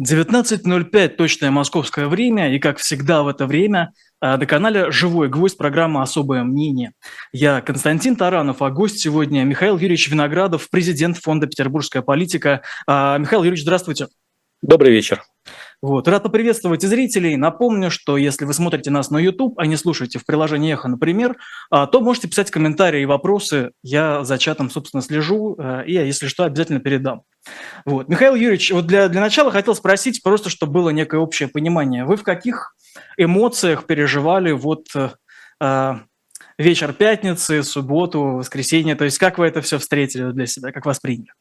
19.05 точное московское время, и как всегда в это время а, на канале «Живой гвоздь» программа «Особое мнение». Я Константин Таранов, а гость сегодня Михаил Юрьевич Виноградов, президент фонда «Петербургская политика». А, Михаил Юрьевич, здравствуйте. Добрый вечер. Вот. Рад поприветствовать и зрителей. Напомню, что если вы смотрите нас на YouTube, а не слушаете в приложении «Эхо», например, а, то можете писать комментарии и вопросы. Я за чатом, собственно, слежу, и я, если что, обязательно передам. Вот. Михаил Юрьевич, вот для, для начала хотел спросить, просто чтобы было некое общее понимание. Вы в каких эмоциях переживали вот э, вечер пятницы, субботу, воскресенье? То есть как вы это все встретили для себя, как восприняли?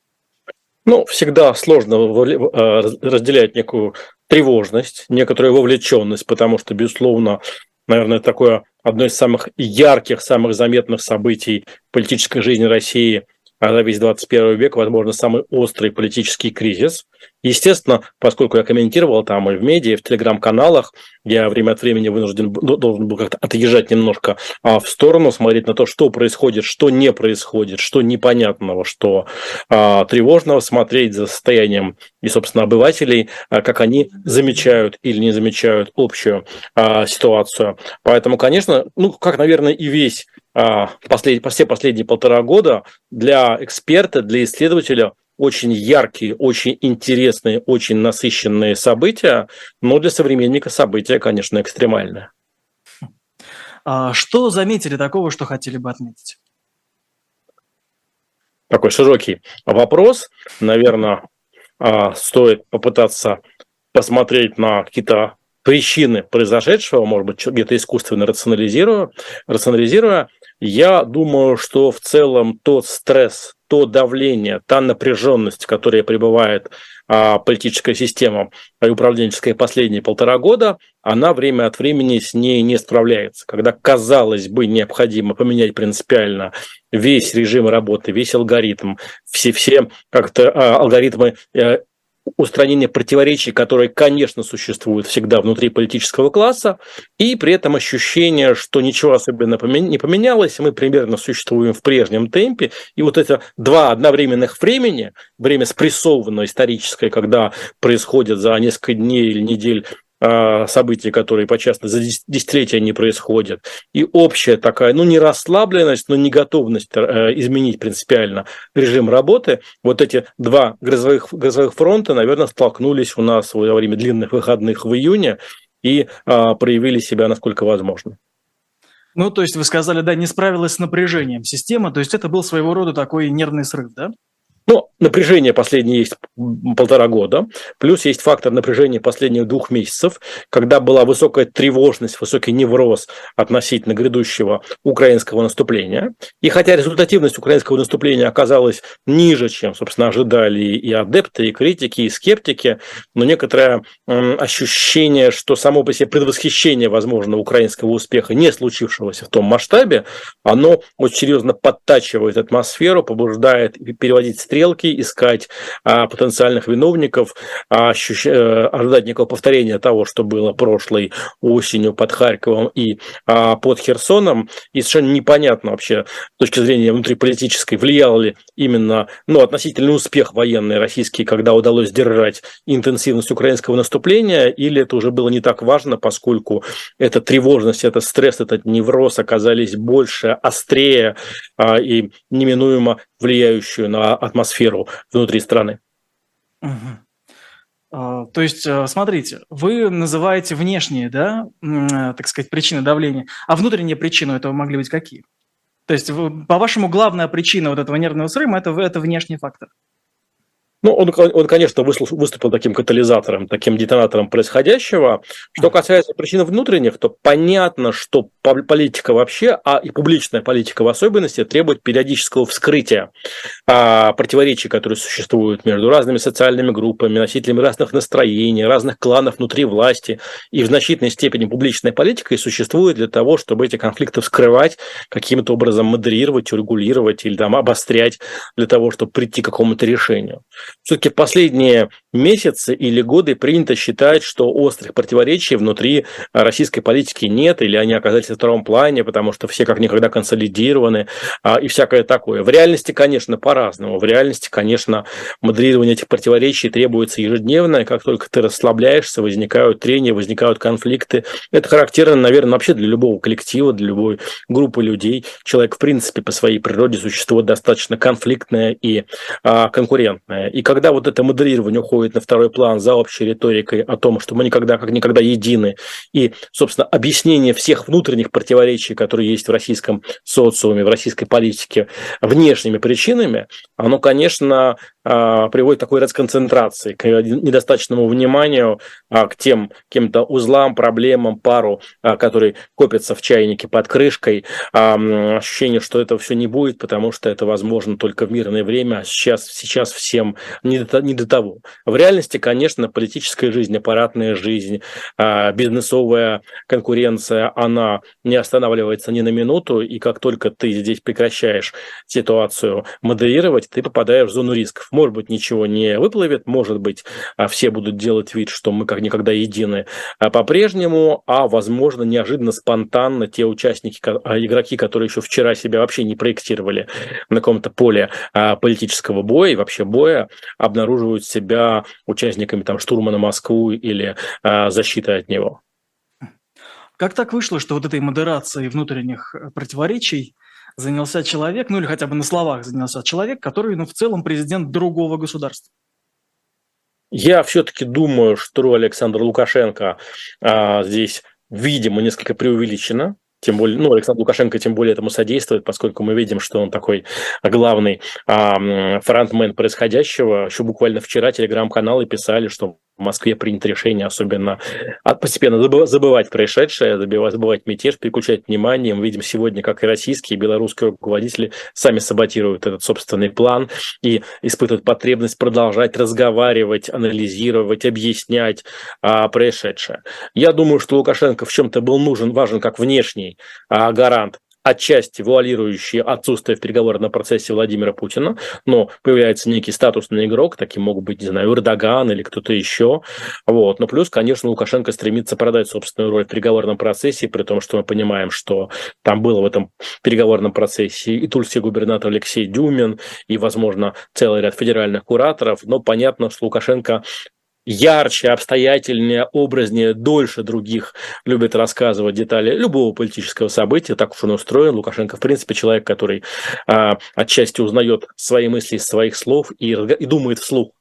Ну, всегда сложно э, разделять некую тревожность, некоторую вовлеченность, потому что, безусловно, наверное, такое одно из самых ярких, самых заметных событий политической жизни России а за весь 21 век, возможно, самый острый политический кризис. Естественно, поскольку я комментировал там и в медиа, и в телеграм-каналах, я время от времени вынужден должен был как-то отъезжать немножко а, в сторону, смотреть на то, что происходит, что не происходит, что непонятного, что а, тревожного, смотреть за состоянием и, собственно, обывателей, а, как они замечают или не замечают общую а, ситуацию. Поэтому, конечно, ну, как, наверное, и весь послед, все последние полтора года для эксперта, для исследователя – очень яркие, очень интересные, очень насыщенные события, но для современника события, конечно, экстремальные. А что заметили такого, что хотели бы отметить? Такой широкий вопрос. Наверное, а, стоит попытаться посмотреть на какие-то причины произошедшего, может быть, где-то искусственно рационализируя, рационализируя, я думаю, что в целом тот стресс, то давление, та напряженность, которая пребывает а, политическая система и управленческая последние полтора года, она время от времени с ней не справляется. Когда, казалось бы, необходимо поменять принципиально весь режим работы, весь алгоритм, все, все как-то а, алгоритмы э, устранение противоречий, которые, конечно, существуют всегда внутри политического класса, и при этом ощущение, что ничего особенно не поменялось, мы примерно существуем в прежнем темпе, и вот это два одновременных времени, время спрессованное историческое, когда происходит за несколько дней или недель а, события, которые почасно за десятилетия не происходят, и общая такая, ну, не расслабленность, но не готовность э, изменить принципиально режим работы, вот эти два грозовых, грозовых фронта, наверное, столкнулись у нас во время длинных выходных в июне и а, проявили себя насколько возможно. Ну, то есть вы сказали, да, не справилась с напряжением система, то есть это был своего рода такой нервный срыв, да? Ну, напряжение последнее есть полтора года, плюс есть фактор напряжения последних двух месяцев, когда была высокая тревожность, высокий невроз относительно грядущего украинского наступления. И хотя результативность украинского наступления оказалась ниже, чем, собственно, ожидали и адепты, и критики, и скептики, но некоторое ощущение, что само по себе предвосхищение, возможно, украинского успеха, не случившегося в том масштабе, оно очень серьезно подтачивает атмосферу, побуждает переводить стрелки, искать а, потенциальных виновников, а, ощущ... а, ожидать некого повторения того, что было прошлой осенью под Харьковом и а, под Херсоном. И совершенно непонятно вообще с точки зрения внутриполитической, влиял ли именно ну, относительный успех военный российский, когда удалось сдержать интенсивность украинского наступления, или это уже было не так важно, поскольку эта тревожность, этот стресс, этот невроз оказались больше, острее а, и неминуемо влияющую на атмосферу внутри страны. Угу. То есть, э, смотрите, вы называете внешние, да, э, так сказать, причины давления, а внутренние причины этого могли быть какие? То есть, по-вашему, главная причина вот этого нервного срыва – это, это внешний фактор? Ну, он, он конечно, выступил таким катализатором, таким детонатором происходящего. Что касается причин внутренних, то понятно, что политика вообще, а и публичная политика в особенности, требует периодического вскрытия а, противоречий, которые существуют между разными социальными группами, носителями разных настроений, разных кланов внутри власти. И в значительной степени публичная политика и существует для того, чтобы эти конфликты вскрывать, каким-то образом модерировать, урегулировать или там обострять для того, чтобы прийти к какому-то решению все-таки последние месяцы или годы принято считать, что острых противоречий внутри российской политики нет, или они оказались на втором плане, потому что все как никогда консолидированы а, и всякое такое. В реальности, конечно, по-разному. В реальности, конечно, модерирование этих противоречий требуется ежедневно, и как только ты расслабляешься, возникают трения, возникают конфликты. Это характерно, наверное, вообще для любого коллектива, для любой группы людей. Человек, в принципе, по своей природе существо достаточно конфликтное и а, конкурентное. И когда вот это модерирование уходит на второй план за общей риторикой о том, что мы никогда как никогда едины, и, собственно, объяснение всех внутренних противоречий, которые есть в российском социуме, в российской политике, внешними причинами, оно, конечно, приводит к такой расконцентрации, к недостаточному вниманию а, к тем каким-то узлам, проблемам, пару, а, которые копятся в чайнике под крышкой, ощущение, что это все не будет, потому что это возможно только в мирное время, а сейчас, сейчас всем не до, не до того. В реальности, конечно, политическая жизнь, аппаратная жизнь, бизнесовая конкуренция, она не останавливается ни на минуту, и как только ты здесь прекращаешь ситуацию модерировать, ты попадаешь в зону рисков может быть, ничего не выплывет, может быть, а, все будут делать вид, что мы как никогда едины а, по-прежнему, а, возможно, неожиданно, спонтанно те участники, а, игроки, которые еще вчера себя вообще не проектировали на каком-то поле политического боя и вообще боя, обнаруживают себя участниками там штурма на Москву или защиты от него. Как так вышло, что вот этой модерацией внутренних э, противоречий занялся человек, ну или хотя бы на словах занялся человек, который, ну, в целом президент другого государства? Я все-таки думаю, что Александр Лукашенко а, здесь, видимо, несколько преувеличена. Тем более, ну, Александр Лукашенко тем более этому содействует, поскольку мы видим, что он такой главный а, фронтмен происходящего. Еще буквально вчера телеграм-каналы писали, что в Москве принято решение особенно постепенно забывать происшедшее, забывать мятеж, переключать внимание. Мы видим сегодня, как и российские, и белорусские руководители сами саботируют этот собственный план и испытывают потребность продолжать разговаривать, анализировать, объяснять а, происшедшее. Я думаю, что Лукашенко в чем-то был нужен, важен как внешний а, гарант отчасти вуалирующие отсутствие в переговорном процессе Владимира Путина, но появляется некий статусный игрок, таким могут быть, не знаю, Эрдоган или кто-то еще. Вот. Но плюс, конечно, Лукашенко стремится продать собственную роль в переговорном процессе, при том, что мы понимаем, что там было в этом переговорном процессе и тульский губернатор Алексей Дюмин, и, возможно, целый ряд федеральных кураторов, но понятно, что Лукашенко ярче, обстоятельнее, образнее, дольше других любит рассказывать детали любого политического события. Так уж он устроен. Лукашенко, в принципе, человек, который а, отчасти узнает свои мысли из своих слов и, и думает вслух.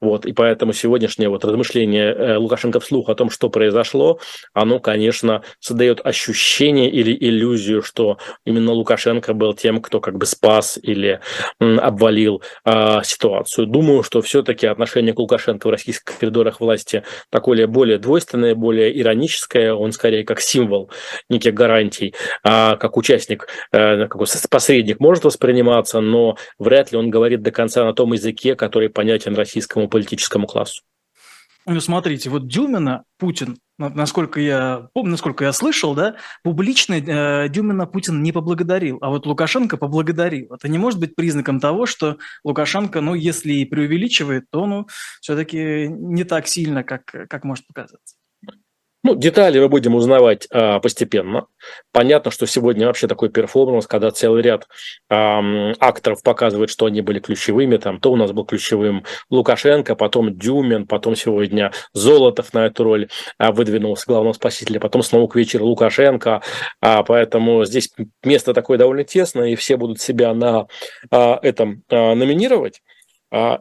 Вот, и поэтому сегодняшнее вот размышление э, Лукашенко вслух о том, что произошло, оно, конечно, создает ощущение или иллюзию, что именно Лукашенко был тем, кто как бы спас или обвалил э, ситуацию. Думаю, что все-таки отношение к Лукашенко в российских коридорах власти такое более двойственное, более ироническое, он скорее как символ неких гарантий, а как участник, э, как посредник может восприниматься, но вряд ли он говорит до конца на том языке, который понятен России российскому политическому классу. Ну, смотрите, вот Дюмина Путин, насколько я помню, насколько я слышал, да, публично э, Дюмина Путин не поблагодарил, а вот Лукашенко поблагодарил. Это не может быть признаком того, что Лукашенко, ну, если и преувеличивает, то, ну, все-таки не так сильно, как, как может показаться. Ну, детали мы будем узнавать а, постепенно. Понятно, что сегодня вообще такой перформанс, когда целый ряд а, акторов показывает, что они были ключевыми. Там то у нас был ключевым Лукашенко, потом Дюмин, потом сегодня Золотов на эту роль а, выдвинулся главного спасителя, потом снова к вечеру Лукашенко. А, поэтому здесь место такое довольно тесное, и все будут себя на а, этом а, номинировать. А,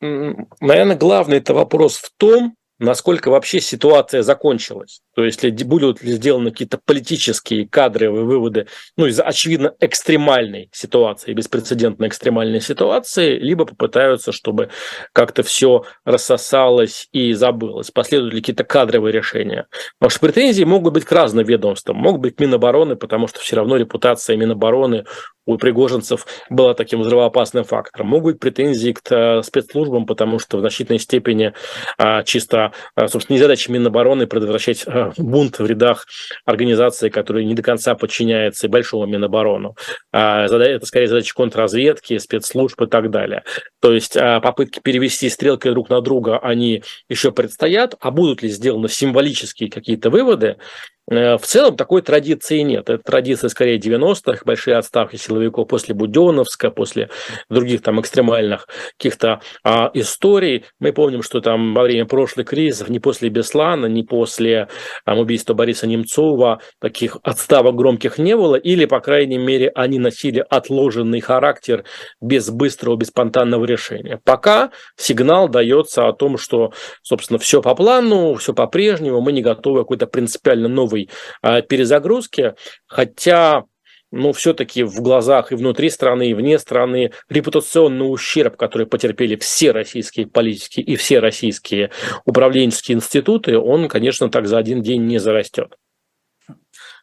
наверное, главный это вопрос в том, насколько вообще ситуация закончилась. То есть будут ли сделаны какие-то политические кадровые выводы, ну, из очевидно экстремальной ситуации, беспрецедентной экстремальной ситуации, либо попытаются, чтобы как-то все рассосалось и забылось. Последуют ли какие-то кадровые решения? Потому что претензии могут быть к разным ведомствам. Могут быть к Минобороны, потому что все равно репутация Минобороны у пригожинцев была таким взрывоопасным фактором. Могут быть претензии к э, спецслужбам, потому что в значительной степени а, чисто собственно, не задача Минобороны предотвращать бунт в рядах организации, которая не до конца подчиняется большому Миноборону. Это скорее задача контрразведки, спецслужб и так далее. То есть попытки перевести стрелки друг на друга, они еще предстоят, а будут ли сделаны символические какие-то выводы, Э, в целом такой традиции нет. Это традиция скорее 90-х, большие отставки силовиков после Буденовска, после других там экстремальных каких-то а, историй. Мы помним, что там во время прошлых кризисов, не после Беслана, не после там, убийства Бориса Немцова, таких отставок громких не было, или, по крайней мере, они носили отложенный характер без быстрого, без спонтанного решения. Пока сигнал дается о том, что, собственно, все по плану, все по-прежнему, мы не готовы к какой-то принципиально новой новой а, перезагрузки, хотя ну, все-таки в глазах и внутри страны, и вне страны репутационный ущерб, который потерпели все российские политики и все российские управленческие институты, он, конечно, так за один день не зарастет.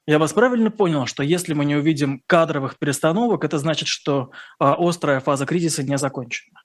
Я вас правильно понял, что если мы не увидим кадровых перестановок, это значит, что э, острая фаза кризиса не закончена?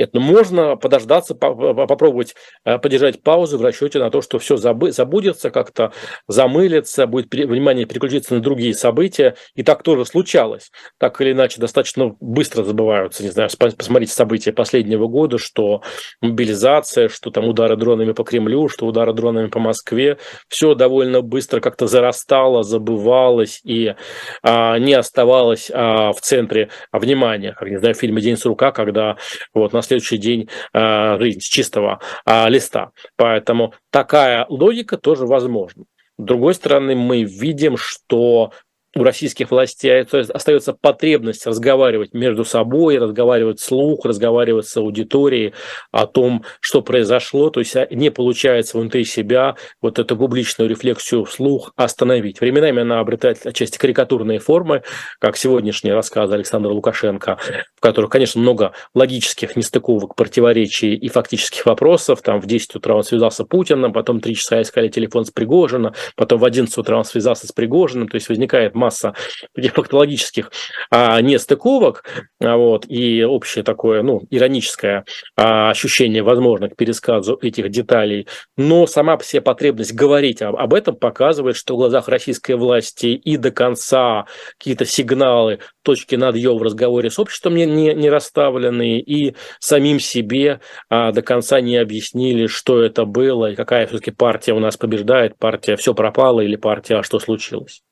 Нет, ну можно подождаться, попробовать э, подержать паузу в расчете на то, что все забудется, как-то замылится, будет внимание переключиться на другие события. И так тоже случалось. Так или иначе, достаточно быстро забываются, не знаю, посмотрите события последнего года, что мобилизация, что там удары дронами по Кремлю, что удары дронами по Москве. Все довольно быстро как-то зарастало, забывалось и а, не оставалось а, в центре внимания. Как, не знаю, в «День с рука», когда вот на следующий день э, жизнь с чистого э, листа. Поэтому такая логика тоже возможна. С другой стороны, мы видим, что у российских властей остается потребность разговаривать между собой, разговаривать вслух, разговаривать с аудиторией о том, что произошло. То есть а, не получается внутри себя вот эту публичную рефлексию вслух остановить. Временами она обретает отчасти карикатурные формы, как сегодняшний рассказ Александра Лукашенко, в которых, конечно, много логических нестыковок, противоречий и фактических вопросов. Там в 10 утра он связался с Путиным, потом 3 часа искали телефон с Пригожина, потом в 11 утра он связался с Пригожиным. То есть возникает масса таких фактологических а, нестыковок, а, вот, и общее такое, ну, ироническое а, ощущение, возможно, к пересказу этих деталей. Но сама по себе потребность говорить об, об этом показывает, что в глазах российской власти и до конца какие-то сигналы, точки над ее в разговоре с обществом не, не, не расставлены, и самим себе а, до конца не объяснили, что это было, и какая все-таки партия у нас побеждает, партия все пропало или партия а что случилось.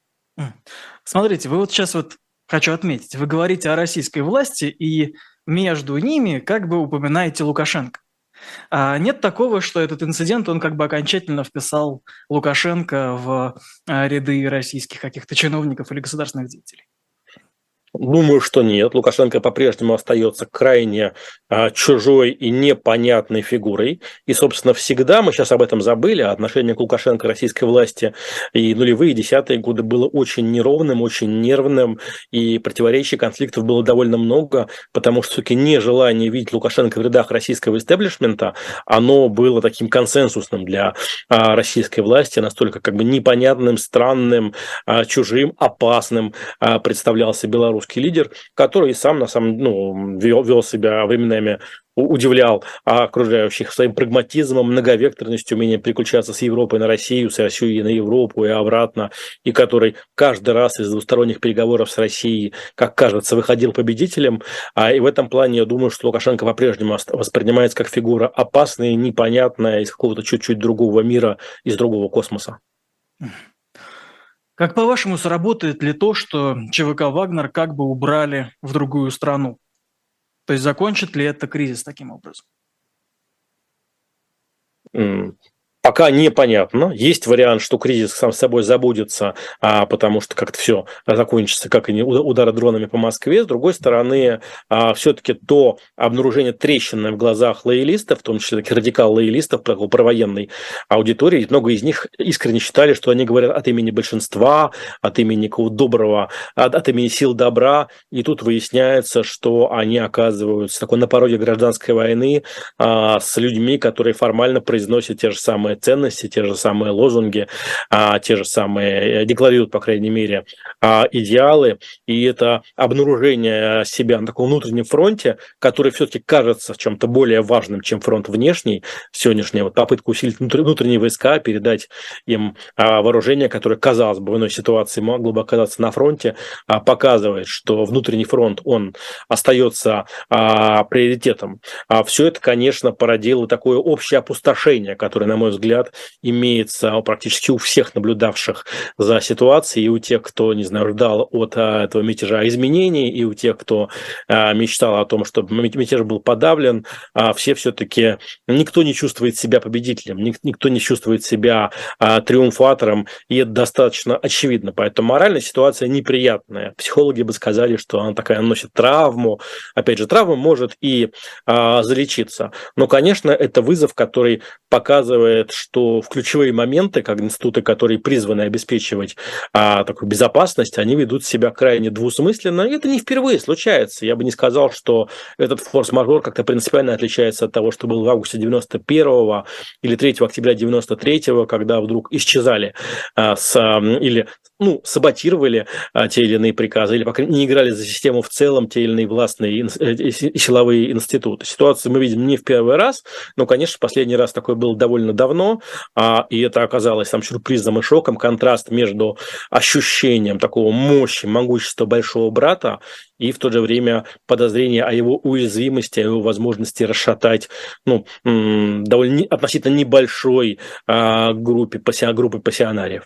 Смотрите, вы вот сейчас вот хочу отметить, вы говорите о российской власти, и между ними как бы упоминаете Лукашенко. А нет такого, что этот инцидент, он как бы окончательно вписал Лукашенко в а, ряды российских каких-то чиновников или государственных деятелей? Думаю, что нет. Лукашенко по-прежнему остается крайне а, чужой и непонятной фигурой. И, собственно, всегда, мы сейчас об этом забыли, а отношение к Лукашенко российской власти и нулевые, десятые годы было очень неровным, очень нервным, и противоречий, конфликтов было довольно много, потому что все-таки нежелание видеть Лукашенко в рядах российского истеблишмента, оно было таким консенсусным для а, российской власти, настолько как бы непонятным, странным, а, чужим, опасным а, представлялся Беларусь белорусский лидер, который сам на самом ну, вел, вел себя временами удивлял окружающих своим прагматизмом, многовекторностью, умением переключаться с Европы на Россию, с Россией на Европу и обратно, и который каждый раз из двусторонних переговоров с Россией, как кажется, выходил победителем. А и в этом плане я думаю, что Лукашенко по-прежнему воспринимается как фигура опасная, непонятная, из какого-то чуть-чуть другого мира, из другого космоса. Как по-вашему, сработает ли то, что ЧВК «Вагнер» как бы убрали в другую страну? То есть закончит ли это кризис таким образом? Пока непонятно. Есть вариант, что кризис сам собой забудется, а, потому что как-то все закончится, как и удары дронами по Москве. С другой стороны, а, все-таки то обнаружение трещины в глазах лоялистов, в том числе таких радикал-лоялистов, провоенной аудитории, много из них искренне считали, что они говорят от имени большинства, от имени кого доброго, от, от имени сил добра. И тут выясняется, что они оказываются такой на пороге гражданской войны а, с людьми, которые формально произносят те же самые ценности, те же самые лозунги, а, те же самые, э, декларируют, по крайней мере, а, идеалы, и это обнаружение себя на таком внутреннем фронте, который все-таки кажется чем-то более важным, чем фронт внешний, сегодняшняя вот попытка усилить внутренние войска, передать им а, вооружение, которое, казалось бы, в иной ситуации могло бы оказаться на фронте, показывает, что внутренний фронт, он остается приоритетом. Все это, конечно, породило такое общее опустошение, которое, на мой взгляд, имеется практически у всех наблюдавших за ситуацией, и у тех, кто, не знаю, ждал от а, этого мятежа изменений, и у тех, кто а, мечтал о том, чтобы мятеж был подавлен, а, все все-таки, никто не чувствует себя победителем, никто не чувствует себя триумфатором, и это достаточно очевидно. Поэтому моральная ситуация неприятная. Психологи бы сказали, что она такая носит травму. Опять же, травма может и залечиться. Но, конечно, это вызов, который показывает, что в ключевые моменты, как институты, которые призваны обеспечивать а, такую безопасность, они ведут себя крайне двусмысленно. И это не впервые случается. Я бы не сказал, что этот форс-мажор как-то принципиально отличается от того, что был в августе 91 или 3 октября 93 когда вдруг исчезали а, с, а, или ну, саботировали а, те или иные приказы, или пока не играли за систему в целом те или иные властные э, и силовые институты. Ситуацию мы видим не в первый раз, но, конечно, последний раз такое было довольно давно, а, и это оказалось там сюрпризом и шоком, контраст между ощущением такого мощи, могущества большого брата и в то же время подозрение о его уязвимости, о его возможности расшатать ну, довольно относительно небольшой а, группе, группы пассионариев.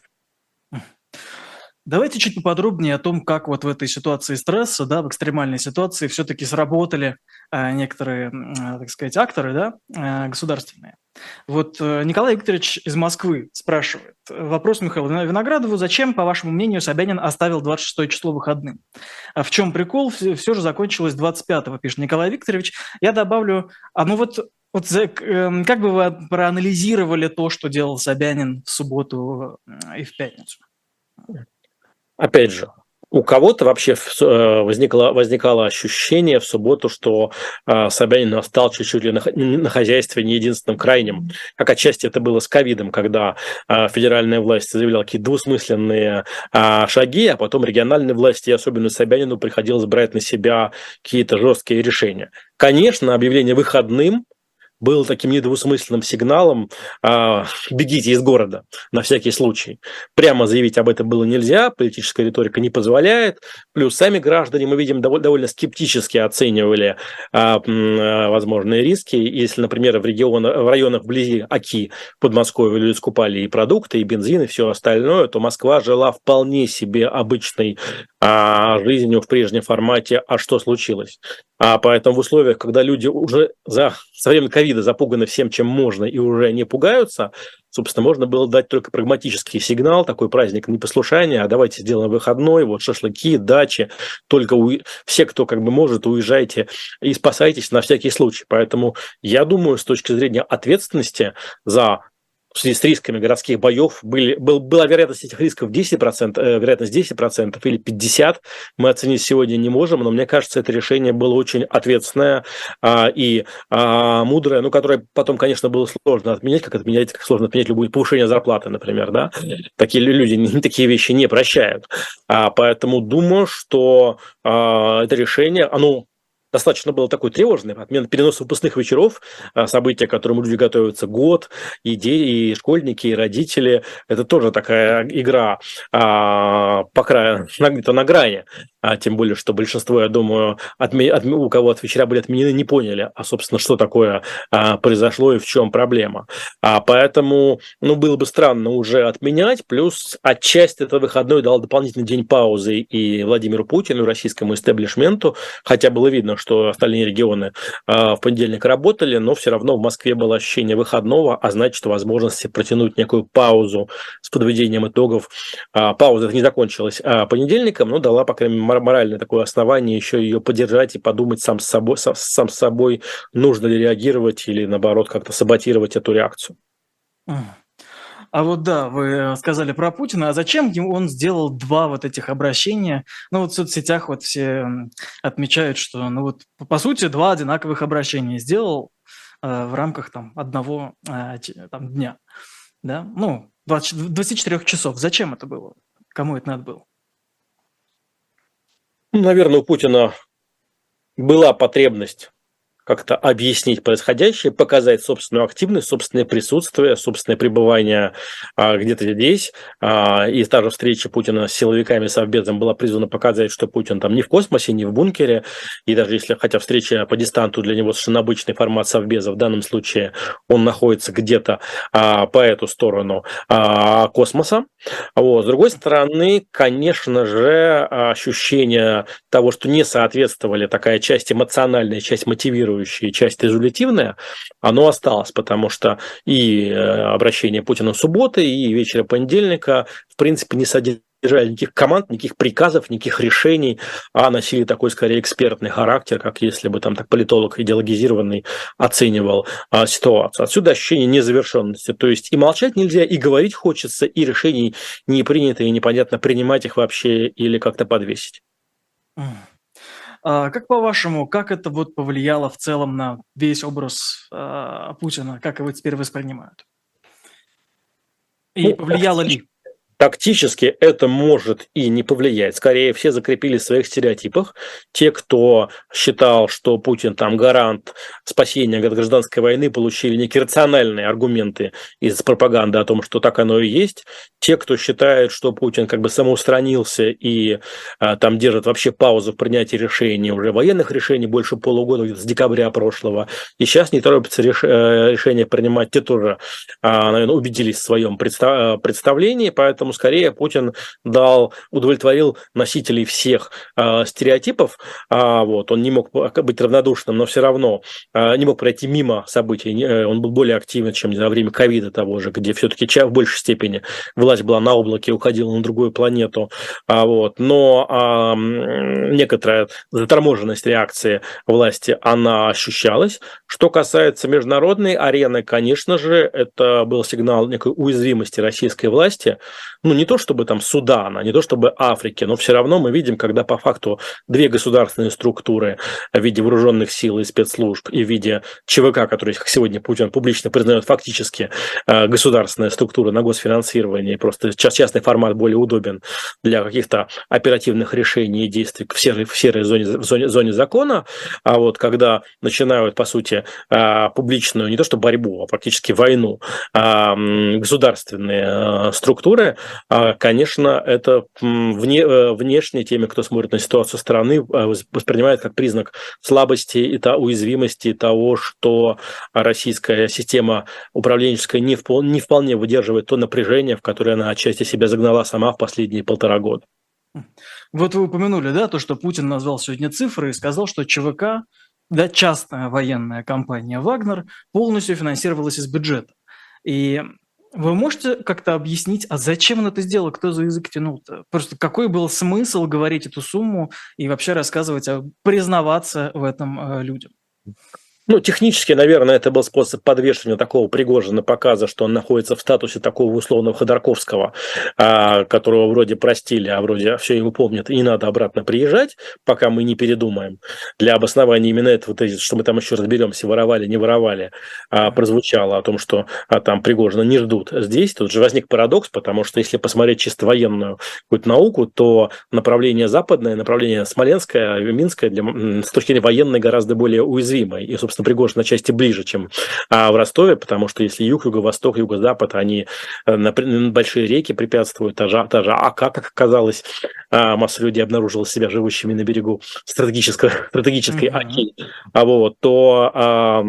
Давайте чуть поподробнее о том, как вот в этой ситуации стресса, да, в экстремальной ситуации все-таки сработали э, некоторые, э, так сказать, акторы, да, э, государственные. Вот э, Николай Викторович из Москвы спрашивает. Вопрос Михаилу Виноградову. Зачем, по вашему мнению, Собянин оставил 26 число выходным? А в чем прикол? Все, все же закончилось 25-го, пишет Николай Викторович. Я добавлю, а ну вот вот эм, как бы вы проанализировали то, что делал Собянин в субботу э, и в пятницу? Опять же, у кого-то вообще э, возникло, возникало ощущение в субботу, что э, Собянин стал чуть-чуть на, хозяйстве не единственным крайним, как отчасти это было с ковидом, когда э, федеральная власть заявляла какие-то двусмысленные шаги, а потом региональные власти, и особенно Собянину, приходилось брать на себя какие-то жесткие решения. Конечно, объявление выходным был таким недвусмысленным сигналом а, «бегите из города» на всякий случай. Прямо заявить об этом было нельзя, политическая риторика не позволяет. Плюс сами граждане, мы видим, довольно, довольно скептически оценивали а, возможные риски. Если, например, в, регион, в районах вблизи Аки, Подмосковья люди скупали и продукты, и бензин, и все остальное, то Москва жила вполне себе обычной а, жизнью в прежнем формате. А что случилось? А поэтому в условиях, когда люди уже за со временем ковида запуганы всем, чем можно, и уже не пугаются, собственно, можно было дать только прагматический сигнал, такой праздник непослушания, а давайте сделаем выходной, вот шашлыки, дачи, только у... все, кто как бы может, уезжайте и спасайтесь на всякий случай. Поэтому я думаю, с точки зрения ответственности за в связи с рисками городских боев были, был, была вероятность этих рисков 10%, э, вероятность 10% или 50%, мы оценить сегодня не можем, но мне кажется, это решение было очень ответственное а, и а, мудрое, ну, которое потом, конечно, было сложно отменять, как отменять, как сложно отменять любое повышение зарплаты, например, да, такие люди такие вещи не прощают, а, поэтому думаю, что а, это решение, оно достаточно было такой тревожный, отмена перенос выпускных вечеров, а, события, к которому люди готовятся год, и, дети, и школьники, и родители. Это тоже такая игра а, по краю, где-то на грани. А, тем более, что большинство, я думаю, отме, отме, у кого от вечера были отменены, не поняли, а, собственно, что такое а, произошло и в чем проблема. А, поэтому, ну, было бы странно уже отменять, плюс отчасти это выходной дал дополнительный день паузы и Владимиру Путину, и российскому истеблишменту, хотя было видно, что остальные регионы а, в понедельник работали, но все равно в Москве было ощущение выходного, а значит, возможности протянуть некую паузу с подведением итогов. А, пауза не закончилась а, понедельником, но дала, по крайней мере, моральное такое основание еще ее поддержать и подумать сам с собой, сам с собой, нужно ли реагировать или, наоборот, как-то саботировать эту реакцию. А вот да, вы сказали про Путина. А зачем он сделал два вот этих обращения? Ну вот в соцсетях вот все отмечают, что ну вот по сути два одинаковых обращения сделал э, в рамках там одного э, там, дня. да, ну, 20, 24 часов. Зачем это было? Кому это надо было? Ну, наверное, у Путина была потребность как-то объяснить происходящее, показать собственную активность, собственное присутствие, собственное пребывание а, где-то здесь. А, и та же встреча Путина с силовиками Совбезом была призвана показать, что Путин там не в космосе, не в бункере. И даже если, хотя встреча по дистанту для него совершенно обычный формат Совбеза, в данном случае он находится где-то а, по эту сторону а, космоса. Вот. С другой стороны, конечно же, ощущение того, что не соответствовали такая часть эмоциональная, часть мотивирующая мотивирующая, часть резолютивная, оно осталось, потому что и э, обращение Путина субботы, и вечера понедельника, в принципе, не содержали никаких команд, никаких приказов, никаких решений, а носили такой, скорее, экспертный характер, как если бы там так политолог идеологизированный оценивал а, ситуацию. Отсюда ощущение незавершенности. То есть и молчать нельзя, и говорить хочется, и решений не принято, и непонятно, принимать их вообще или как-то подвесить. А, как по-вашему, как это вот повлияло в целом на весь образ а, Путина? Как его теперь воспринимают? И ну, повлияло ли? Тактически это может и не повлиять. Скорее, все закрепили в своих стереотипах. Те, кто считал, что Путин там гарант спасения от гражданской войны, получили некие рациональные аргументы из пропаганды о том, что так оно и есть. Те, кто считает, что Путин как бы самоустранился и а, там держит вообще паузу в принятии решений, уже военных решений больше полугода, с декабря прошлого, и сейчас не торопится реш... Э, решение принимать, те тоже, а, наверное, убедились в своем представ... представлении, поэтому поэтому скорее Путин дал, удовлетворил носителей всех э, стереотипов. А, вот, он не мог быть равнодушным, но все равно э, не мог пройти мимо событий. Э, он был более активен, чем во время ковида того же, где все-таки в большей степени власть была на облаке, уходила на другую планету. А, вот, но а, некоторая заторможенность реакции власти, она ощущалась. Что касается международной арены, конечно же, это был сигнал некой уязвимости российской власти, ну, не то чтобы там Судана, не то чтобы Африки, но все равно мы видим, когда по факту две государственные структуры в виде вооруженных сил и спецслужб и в виде ЧВК, который сегодня Путин публично признает фактически э, государственная структура на госфинансирование, просто частный формат более удобен для каких-то оперативных решений и действий в серой, в серой зоне, в зоне, зоне закона, а вот когда начинают, по сути, э, публичную не то что борьбу, а практически войну э, государственные структуры, а, конечно, это вне, э, внешне теми, кто смотрит на ситуацию со стороны, э, воспринимает как признак слабости и то, уязвимости того, что российская система управленческая не, впол, не вполне выдерживает то напряжение, в которое она отчасти себя загнала сама в последние полтора года. Вот вы упомянули, да, то, что Путин назвал сегодня цифры и сказал, что ЧВК, да, частная военная компания «Вагнер» полностью финансировалась из бюджета. И вы можете как-то объяснить, а зачем он это сделал, кто за язык тянул-то? Просто какой был смысл говорить эту сумму и вообще рассказывать, признаваться в этом э, людям? Ну, технически, наверное, это был способ подвешивания такого Пригожина показа, что он находится в статусе такого условного Ходорковского, а, которого вроде простили, а вроде все его помнят, и не надо обратно приезжать, пока мы не передумаем. Для обоснования именно этого тезиса, что мы там еще разберемся, воровали, не воровали, а, прозвучало о том, что а, там Пригожина не ждут. Здесь тут же возник парадокс, потому что если посмотреть чисто военную какую-то науку, то направление западное, направление смоленское, минское для, с точки зрения военной гораздо более уязвимое. И, собственно, Пригожин на части ближе, чем а, в Ростове, потому что если юг, юго-восток, юго-запад, они э, на, большие реки препятствуют, та же, та же АК, как оказалось, а, масса людей обнаружила себя живущими на берегу стратегической, стратегической mm-hmm. Аки, а вот, то а,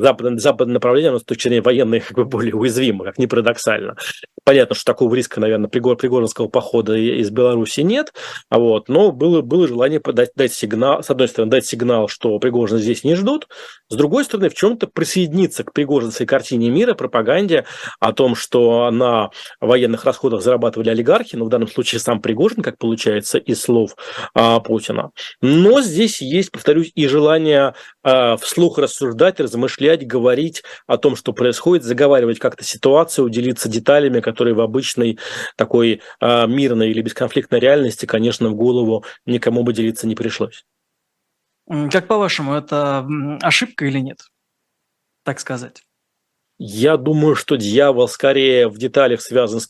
западное, западное направление, оно с точки зрения военной, как бы более уязвимо, как ни парадоксально. Понятно, что такого риска, наверное, Пригор, Пригоринского похода из Беларуси нет, а вот, но было, было желание дать, дать сигнал, с одной стороны, дать сигнал, что Пригожина здесь не ждут, с другой стороны, в чем-то присоединиться к пригожинской картине мира, пропаганде о том, что на военных расходах зарабатывали олигархи, но в данном случае сам Пригожин, как получается из слов а, Путина. Но здесь есть, повторюсь, и желание а, вслух рассуждать, размышлять, говорить о том, что происходит, заговаривать как-то ситуацию, делиться деталями, которые в обычной такой а, мирной или бесконфликтной реальности, конечно, в голову никому бы делиться не пришлось. Как по-вашему, это ошибка или нет? Так сказать. Я думаю, что дьявол скорее в деталях связан с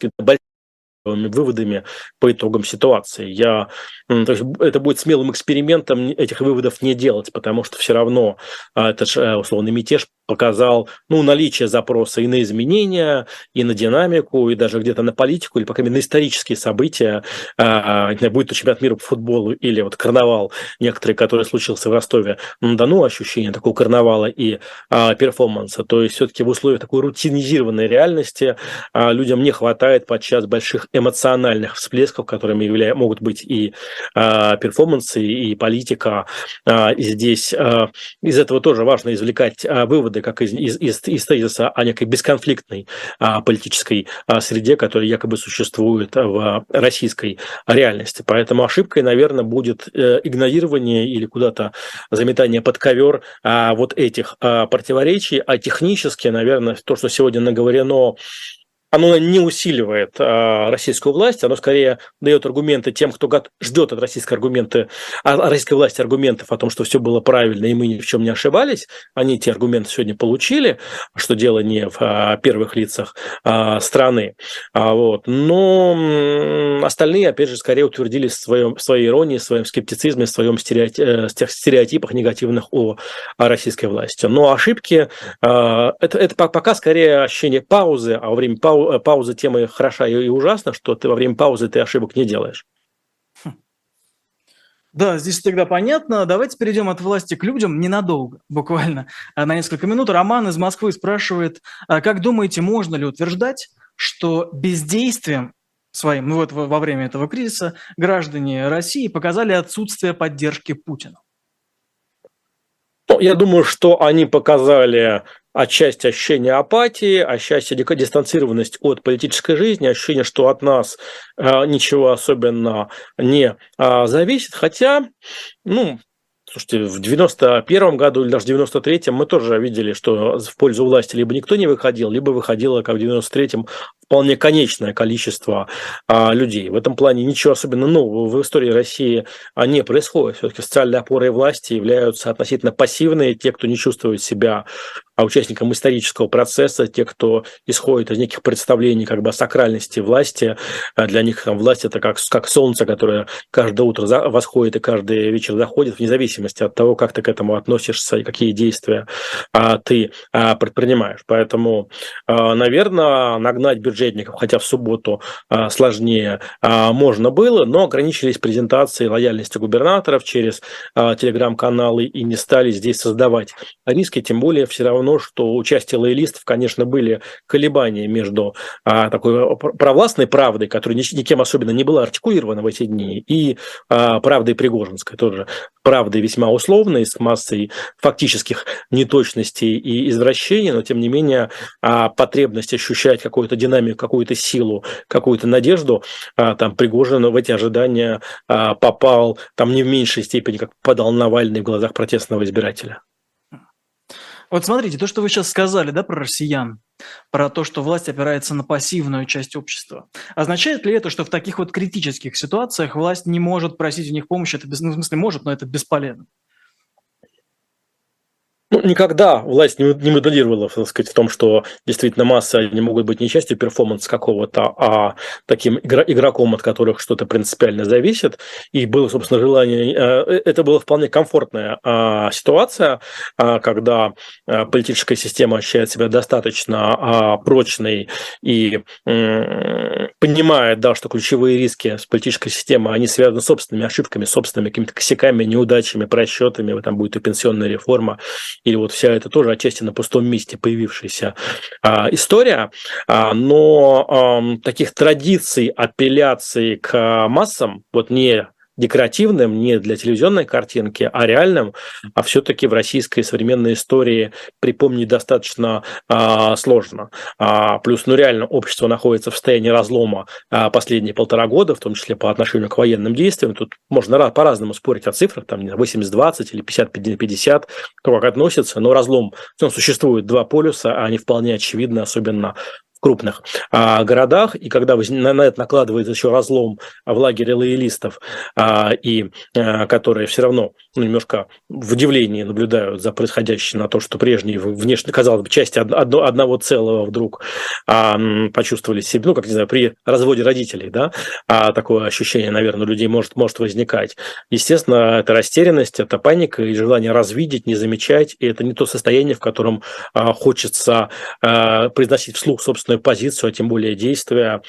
выводами по итогам ситуации. Я, то есть это будет смелым экспериментом этих выводов не делать, потому что все равно а, этот э, условный мятеж показал ну, наличие запроса и на изменения, и на динамику, и даже где-то на политику, или, по крайней мере, на исторические события, а, а будет чемпионат мира по футболу или вот карнавал некоторые, который случился в Ростове, на Дону ощущение такого карнавала и а, перформанса. То есть все-таки в условиях такой рутинизированной реальности а, людям не хватает подчас больших эмоциональных всплесков, которыми явля... могут быть и а, перформансы, и политика. А, и здесь а, из этого тоже важно извлекать а, выводы выводы, как из, из, из, из тезиса о некой бесконфликтной а, политической а, среде, которая якобы существует в российской реальности. Поэтому ошибкой, наверное, будет э, игнорирование или куда-то заметание под ковер а, вот этих а, противоречий, а технически, наверное, то, что сегодня наговорено оно не усиливает а, российскую власть, оно скорее дает аргументы тем, кто ждет от российской аргументы, от российской власти аргументов о том, что все было правильно и мы ни в чем не ошибались. Они эти аргументы сегодня получили, что дело не в а, первых лицах а, страны. А, вот. Но остальные, опять же, скорее утвердились в, своем, в своей иронии, в своем скептицизме, в своем э, стереотипах негативных о, о российской власти. Но ошибки а, это, это пока скорее ощущение паузы, а во время паузы пау, пауза темы хороша и ужасна, что ты во время паузы ты ошибок не делаешь. Хм. Да, здесь тогда понятно. Давайте перейдем от власти к людям ненадолго, буквально на несколько минут. Роман из Москвы спрашивает, а как думаете, можно ли утверждать, что бездействием своим, ну вот во время этого кризиса, граждане России показали отсутствие поддержки Путина? Ну, я думаю, что они показали отчасти ощущение апатии, отчасти дистанцированность от политической жизни, ощущение, что от нас э, ничего особенно не э, зависит. Хотя, ну, Слушайте, в 91 году или даже в 93-м мы тоже видели, что в пользу власти либо никто не выходил, либо выходило, как в 93-м, вполне конечное количество а, людей. В этом плане ничего особенно нового в истории России а, не происходит. Все-таки социальные опоры власти являются относительно пассивные. Те, кто не чувствует себя а участникам исторического процесса, те, кто исходит из неких представлений как бы о сакральности власти, а для них там, власть это как, как солнце, которое каждое утро за, восходит и каждый вечер заходит, вне зависимости от того, как ты к этому относишься и какие действия а, ты а, предпринимаешь. Поэтому, а, наверное, нагнать бюджетников, хотя в субботу а, сложнее а, можно было, но ограничились презентацией лояльности губернаторов через а, телеграм-каналы и не стали здесь создавать риски, тем более все равно равно, что у части лоялистов, конечно, были колебания между а, такой провластной правдой, которая никем особенно не была артикулирована в эти дни, и а, правдой Пригожинской, тоже правдой весьма условной, с массой фактических неточностей и извращений, но тем не менее а, потребность ощущать какую-то динамику, какую-то силу, какую-то надежду, а, там Пригожин в эти ожидания а, попал там не в меньшей степени, как попадал Навальный в глазах протестного избирателя. Вот смотрите, то, что вы сейчас сказали, да, про россиян, про то, что власть опирается на пассивную часть общества. Означает ли это, что в таких вот критических ситуациях власть не может просить у них помощи? Это, ну, в смысле, может, но это бесполезно. Ну, никогда власть не, не моделировала, так сказать, в том, что действительно массы они могут быть не частью перформанса какого-то, а таким игр, игроком, от которых что-то принципиально зависит. И было, собственно, желание... Э, э, это была вполне комфортная а, ситуация, а, когда а, политическая система ощущает себя достаточно прочной и понимает, да, что ключевые риски с политической системой, они связаны с собственными ошибками, собственными какими-то косяками, неудачами, просчетами, там будет и пенсионная реформа, или вот вся эта тоже отчасти на пустом месте появившаяся а, история, а, но а, таких традиций апелляции к массам, вот не декоративным, не для телевизионной картинки, а реальным, а все-таки в российской современной истории припомнить достаточно а, сложно. А, плюс, ну реально, общество находится в состоянии разлома а, последние полтора года, в том числе по отношению к военным действиям. Тут можно по-разному спорить о цифрах, там 80-20 или 50-50, как относится, но разлом, он существует два полюса, они вполне очевидны, особенно крупных а, городах, и когда на, на это накладывается еще разлом в лагере лоялистов, а, и а, которые все равно ну, немножко в удивлении наблюдают за происходящим на то, что прежние внешне, казалось бы, части одно, одного целого вдруг а, почувствовали себя, ну, как не знаю, при разводе родителей, да, а такое ощущение, наверное, у людей может, может возникать. Естественно, это растерянность, это паника и желание развидеть, не замечать, и это не то состояние, в котором а, хочется а, произносить вслух собственную позицию, а тем более действия.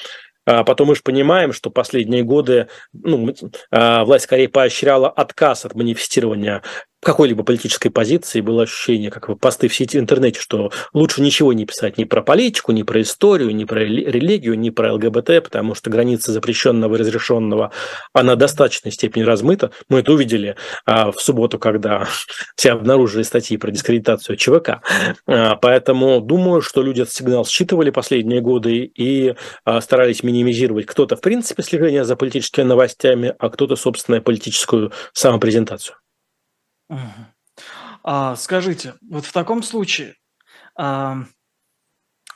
А потом мы же понимаем, что последние годы ну, а, власть скорее поощряла отказ от манифестирования какой-либо политической позиции было ощущение, как посты в сети в интернете, что лучше ничего не писать ни про политику, ни про историю, ни про религию, ни про ЛГБТ, потому что граница запрещенного и разрешенного, она в достаточной степени размыта. Мы это увидели а, в субботу, когда все обнаружили статьи про дискредитацию ЧВК. А, поэтому думаю, что люди этот сигнал считывали последние годы и а, старались минимизировать кто-то, в принципе, слежение за политическими новостями, а кто-то, собственно, политическую самопрезентацию. А, скажите, вот в таком случае, а,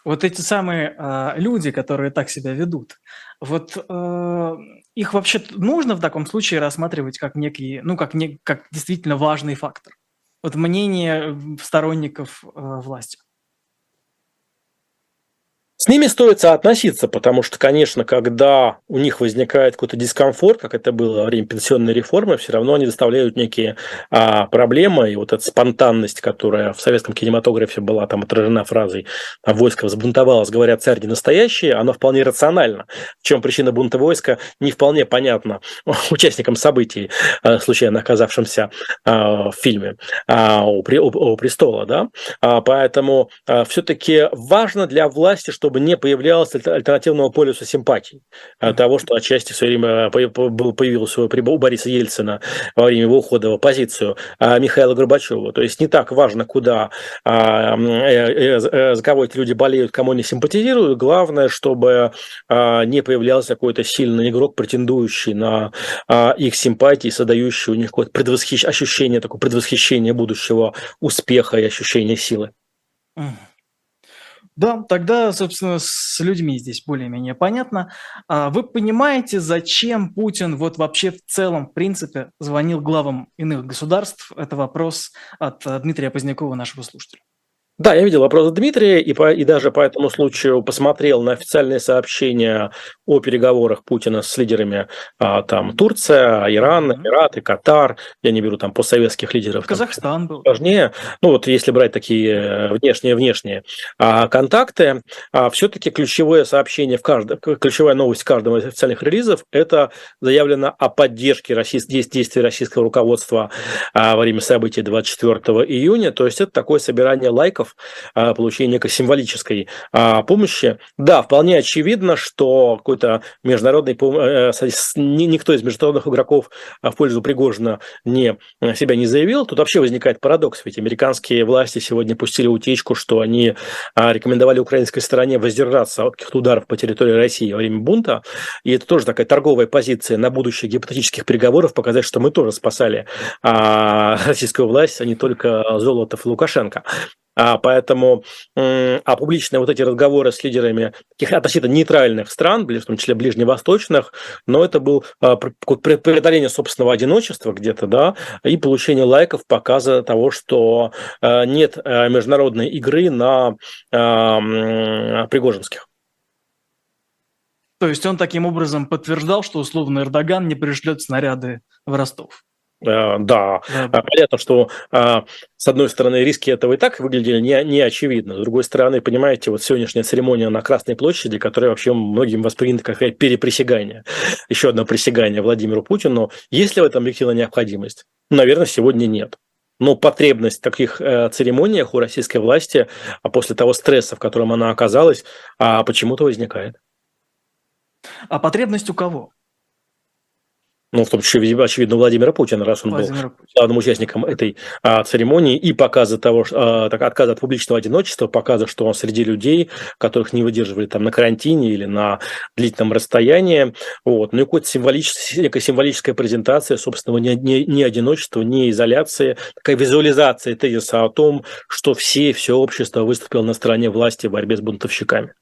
вот эти самые а, люди, которые так себя ведут, вот а, их вообще нужно в таком случае рассматривать как некий, ну, как, не, как действительно важный фактор? Вот мнение сторонников а, власти. С ними стоит соотноситься, потому что, конечно, когда у них возникает какой-то дискомфорт, как это было во время пенсионной реформы, все равно они доставляют некие а, проблемы, и вот эта спонтанность, которая в советском кинематографе была там отражена фразой а, «войско взбунтовалось, говорят, царь не настоящий», она вполне рациональна. В чем причина бунта войска, не вполне понятно участникам событий, а, случайно оказавшимся а, в фильме а, у, у, у престола. Да? А, поэтому а, все-таки важно для власти, чтобы чтобы не появлялось альтернативного полюса симпатий. Mm-hmm. Того, что отчасти все время появилось у Бориса Ельцина во время его ухода в оппозицию а Михаила Горбачева. То есть не так важно, куда, а, э, э, за кого эти люди болеют, кому они симпатизируют. Главное, чтобы не появлялся какой-то сильный игрок, претендующий на их симпатии, создающий у них какое-то предвосхищ... ощущение, такое предвосхищение будущего успеха и ощущение силы. Mm-hmm. Да, тогда, собственно, с людьми здесь более-менее понятно. А вы понимаете, зачем Путин вот вообще в целом, в принципе, звонил главам иных государств? Это вопрос от э, Дмитрия Позднякова, нашего слушателя. Да, я видел вопрос Дмитрия и, по, и даже по этому случаю посмотрел на официальные сообщения о переговорах Путина с лидерами а, там Турция, Иран, Эмираты, Катар. Я не беру там постсоветских лидеров. Казахстан был. Важнее. Ну вот если брать такие внешние-внешние а, контакты, а, все-таки ключевое сообщение в каждом, ключевая новость в каждом из официальных релизов – это заявлено о поддержке российс, действий российского руководства а, во время событий 24 июня. То есть это такое собирание лайков а, получения некой символической а, помощи. Да, вполне очевидно, что какой-то международный э, э, никто из международных игроков а, в пользу Пригожина не, э, себя не заявил. Тут вообще возникает парадокс, ведь американские власти сегодня пустили утечку, что они рекомендовали украинской стороне воздержаться от каких-то ударов по территории России во время бунта. И это тоже такая торговая позиция на будущих гипотетических переговоров, показать, что мы тоже спасали российскую власть, а не только Золотов и Лукашенко. А, поэтому а публичные вот эти разговоры с лидерами таких относительно нейтральных стран, в том числе ближневосточных, но это был а, преодоление собственного одиночества где-то, да, и получение лайков, показа того, что а, нет а, международной игры на а, Пригожинских. То есть он таким образом подтверждал, что условно Эрдоган не пришлет снаряды в Ростов. Э, да, да, понятно, что а, с одной стороны риски этого и так выглядели не, не очевидно. С другой стороны, понимаете, вот сегодняшняя церемония на Красной площади, которая вообще многим воспринята как переприсягание, еще одно присягание Владимиру Путину, есть ли в этом объективная необходимость? Наверное, сегодня нет. Но потребность в таких э, церемониях у российской власти а после того стресса, в котором она оказалась, а, почему-то возникает. А потребность у кого? Ну, в том числе, очевидно, Владимира Путина, раз он Владимир был Путин. главным участником этой а, церемонии, и показа того, а, так, отказа от публичного одиночества, показа, что он среди людей, которых не выдерживали там на карантине или на длительном расстоянии, вот, ну и какая-то символическая, некая символическая презентация собственного не, не, не одиночества, не изоляции, такая визуализация тезиса о том, что все, все общество выступило на стороне власти в борьбе с бунтовщиками.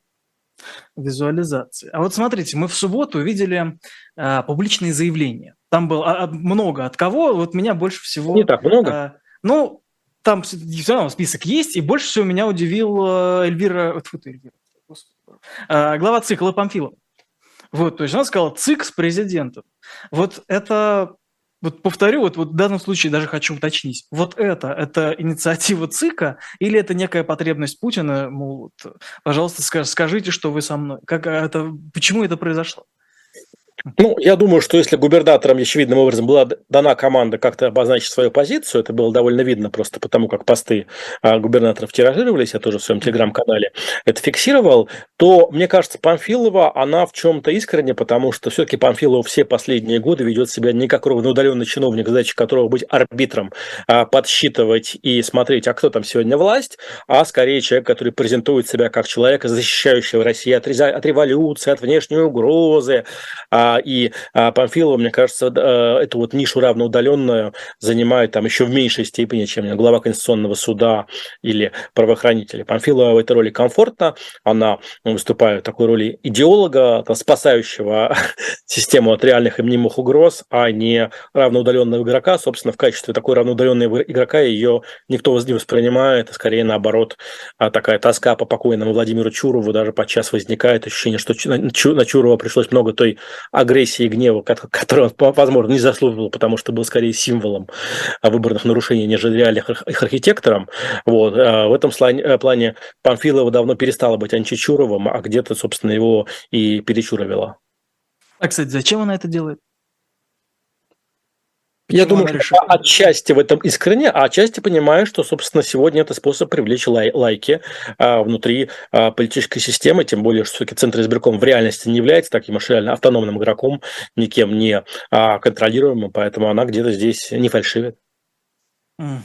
Визуализации. А вот смотрите, мы в субботу увидели а, публичные заявления. Там было а, много от кого, вот меня больше всего... Не так много. А, ну, там все равно список есть, и больше всего меня удивил а, Эльвира... Фу, Эльвира а, глава цикла Памфилова. Вот, то есть она сказала ЦИК с президентом. Вот это вот повторю, вот, вот в данном случае даже хочу уточнить. Вот это, это инициатива ЦИКа или это некая потребность Путина, мол, пожалуйста, скажите, что вы со мной. Как это, почему это произошло? Ну, я думаю, что если губернаторам очевидным образом была дана команда как-то обозначить свою позицию, это было довольно видно просто потому, как посты а, губернаторов тиражировались, я тоже в своем телеграм-канале это фиксировал, то, мне кажется, Памфилова, она в чем-то искренне, потому что все-таки Памфилова все последние годы ведет себя не как ровноудаленный чиновник, задача которого быть арбитром, а подсчитывать и смотреть, а кто там сегодня власть, а скорее человек, который презентует себя как человека, защищающего Россию от, от революции, от внешней угрозы, а, и а, Памфилова, мне кажется, э, эту вот нишу равноудаленную занимает там еще в меньшей степени, чем глава Конституционного суда или правоохранители. Памфилова в этой роли комфортно, она выступает в такой роли идеолога, спасающего систему от реальных и мнимых угроз, а не равноудаленного игрока. Собственно, в качестве такой равноудаленного игрока ее никто не воспринимает, а скорее наоборот, а такая тоска по покойному Владимиру Чурову даже подчас возникает ощущение, что на Чурова пришлось много той агрессии и гнева, который он, возможно, не заслуживал, потому что был скорее символом выборных нарушений, нежели реальных их архитектором. Вот. А в этом э, плане Памфилова давно перестала быть античуровым, а где-то, собственно, его и перечуровила. А, кстати, зачем она это делает? Я думаю, что отчасти в этом искренне, а отчасти понимаю, что, собственно, сегодня это способ привлечь лай лайки а, внутри а, политической системы, тем более, что все-таки Центр избирком в реальности не является таким уж реально автономным игроком, никем не а, контролируемым, поэтому она где-то здесь не фальшивит. Mm.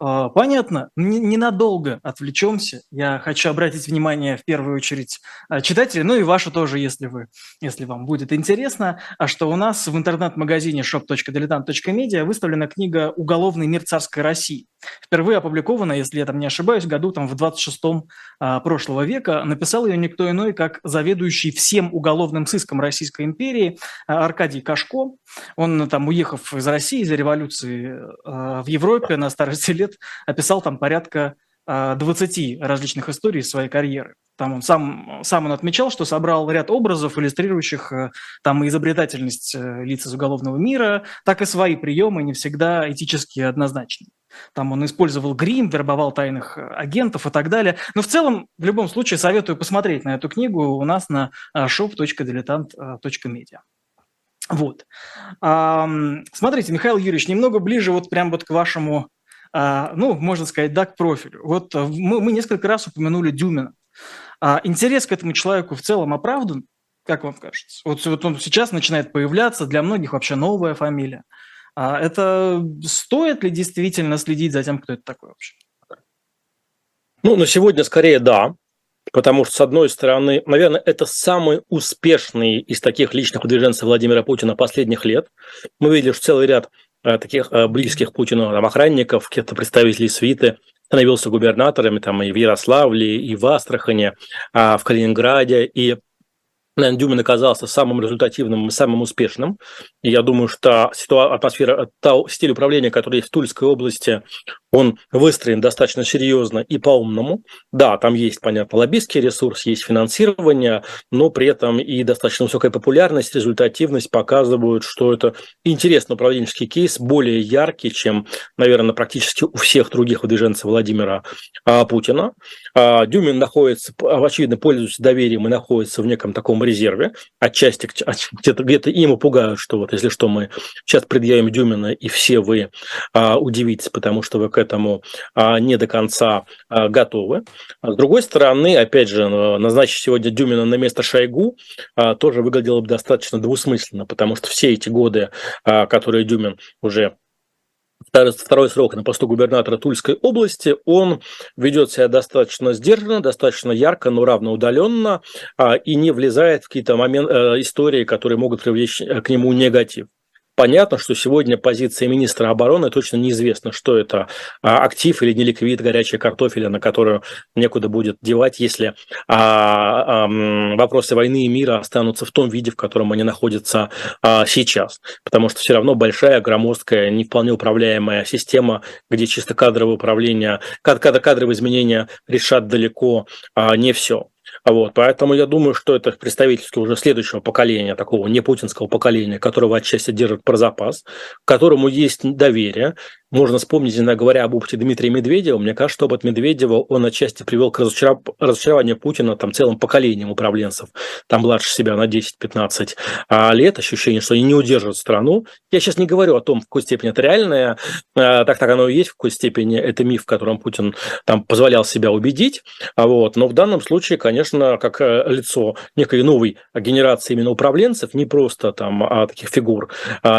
А, понятно, ненадолго отвлечемся. Я хочу обратить внимание в первую очередь а, читателей, ну и вашу тоже, если вы, если вам будет интересно, а что у нас в интернет-магазине shop.diletant.media выставлена книга «Уголовный мир царской России». Впервые опубликована, если я там не ошибаюсь, году там в 26-м а, прошлого века. Написал ее никто иной, как заведующий всем уголовным сыском Российской империи Аркадий Кашко. Он там, уехав из России из-за революции в Европе на старости лет описал там порядка 20 а, различных историй своей карьеры. Там он сам, сам он отмечал, что собрал ряд образов, иллюстрирующих э, там и изобретательность э, лиц из уголовного мира, так и свои приемы не всегда этически однозначны. Там он использовал грим, вербовал тайных э, агентов и так далее. Но в целом, в любом случае, советую посмотреть на эту книгу у нас на shop.diletant.media. Вот. Смотрите, Михаил Юрьевич, немного ближе вот прям вот к вашему ну, можно сказать, да, к профилю. Вот э, мы, мы несколько раз упомянули Дюмина. А, интерес к этому человеку в целом оправдан, как вам кажется? Вот, вот он сейчас начинает появляться, для многих вообще новая фамилия. А это стоит ли действительно следить за тем, кто это такой вообще? Ну, на сегодня скорее да, потому что, с одной стороны, наверное, это самый успешный из таких личных выдвиженцев Владимира Путина последних лет. Мы видели, что целый ряд таких э, близких Путину там, охранников, каких-то представителей свиты, становился губернаторами там и в Ярославле, и в Астрахане, а в Калининграде, и наверное, Дюмин оказался самым результативным самым успешным. И я думаю, что ситуация, атмосфера, та, стиль управления, который есть в Тульской области, он выстроен достаточно серьезно и по-умному. Да, там есть, понятно, лоббистский ресурс, есть финансирование, но при этом и достаточно высокая популярность, результативность показывают, что это интересный управленческий кейс, более яркий, чем, наверное, практически у всех других выдвиженцев Владимира а, Путина. А, Дюмин находится, очевидно, пользуется доверием и находится в неком таком резерве. Отчасти где-то где ему пугают, что вот если что, мы сейчас предъявим Дюмина, и все вы а, удивитесь, потому что вы к этому а, не до конца а, готовы. А с другой стороны, опять же, назначить сегодня Дюмина на место Шойгу а, тоже выглядело бы достаточно двусмысленно, потому что все эти годы, а, которые Дюмин уже второй срок на посту губернатора Тульской области, он ведет себя достаточно сдержанно, достаточно ярко, но равноудаленно а, и не влезает в какие-то моменты, э, истории, которые могут привлечь э, к нему негатив. Понятно, что сегодня позиция министра обороны точно неизвестно, что это а, актив или неликвид, горячая картофеля, на которую некуда будет девать, если а, а, вопросы войны и мира останутся в том виде, в котором они находятся а, сейчас. Потому что все равно большая, громоздкая, не вполне управляемая система, где чисто кадровое управление, кадровые изменения решат далеко а, не все. Вот, поэтому я думаю, что это представительство уже следующего поколения, такого не путинского поколения, которого отчасти держит про запас, которому есть доверие, можно вспомнить, иногда говоря об опыте Дмитрия Медведева, мне кажется, что опыт Медведева, он отчасти привел к разочаров... разочарованию Путина там целым поколением управленцев, там младше себя на 10-15 а, лет, ощущение, что они не удерживают страну. Я сейчас не говорю о том, в какой степени это реальное, а, так так оно и есть, в какой степени это миф, в котором Путин там позволял себя убедить, а вот. но в данном случае, конечно, как э, лицо некой новой генерации именно управленцев, не просто там таких фигур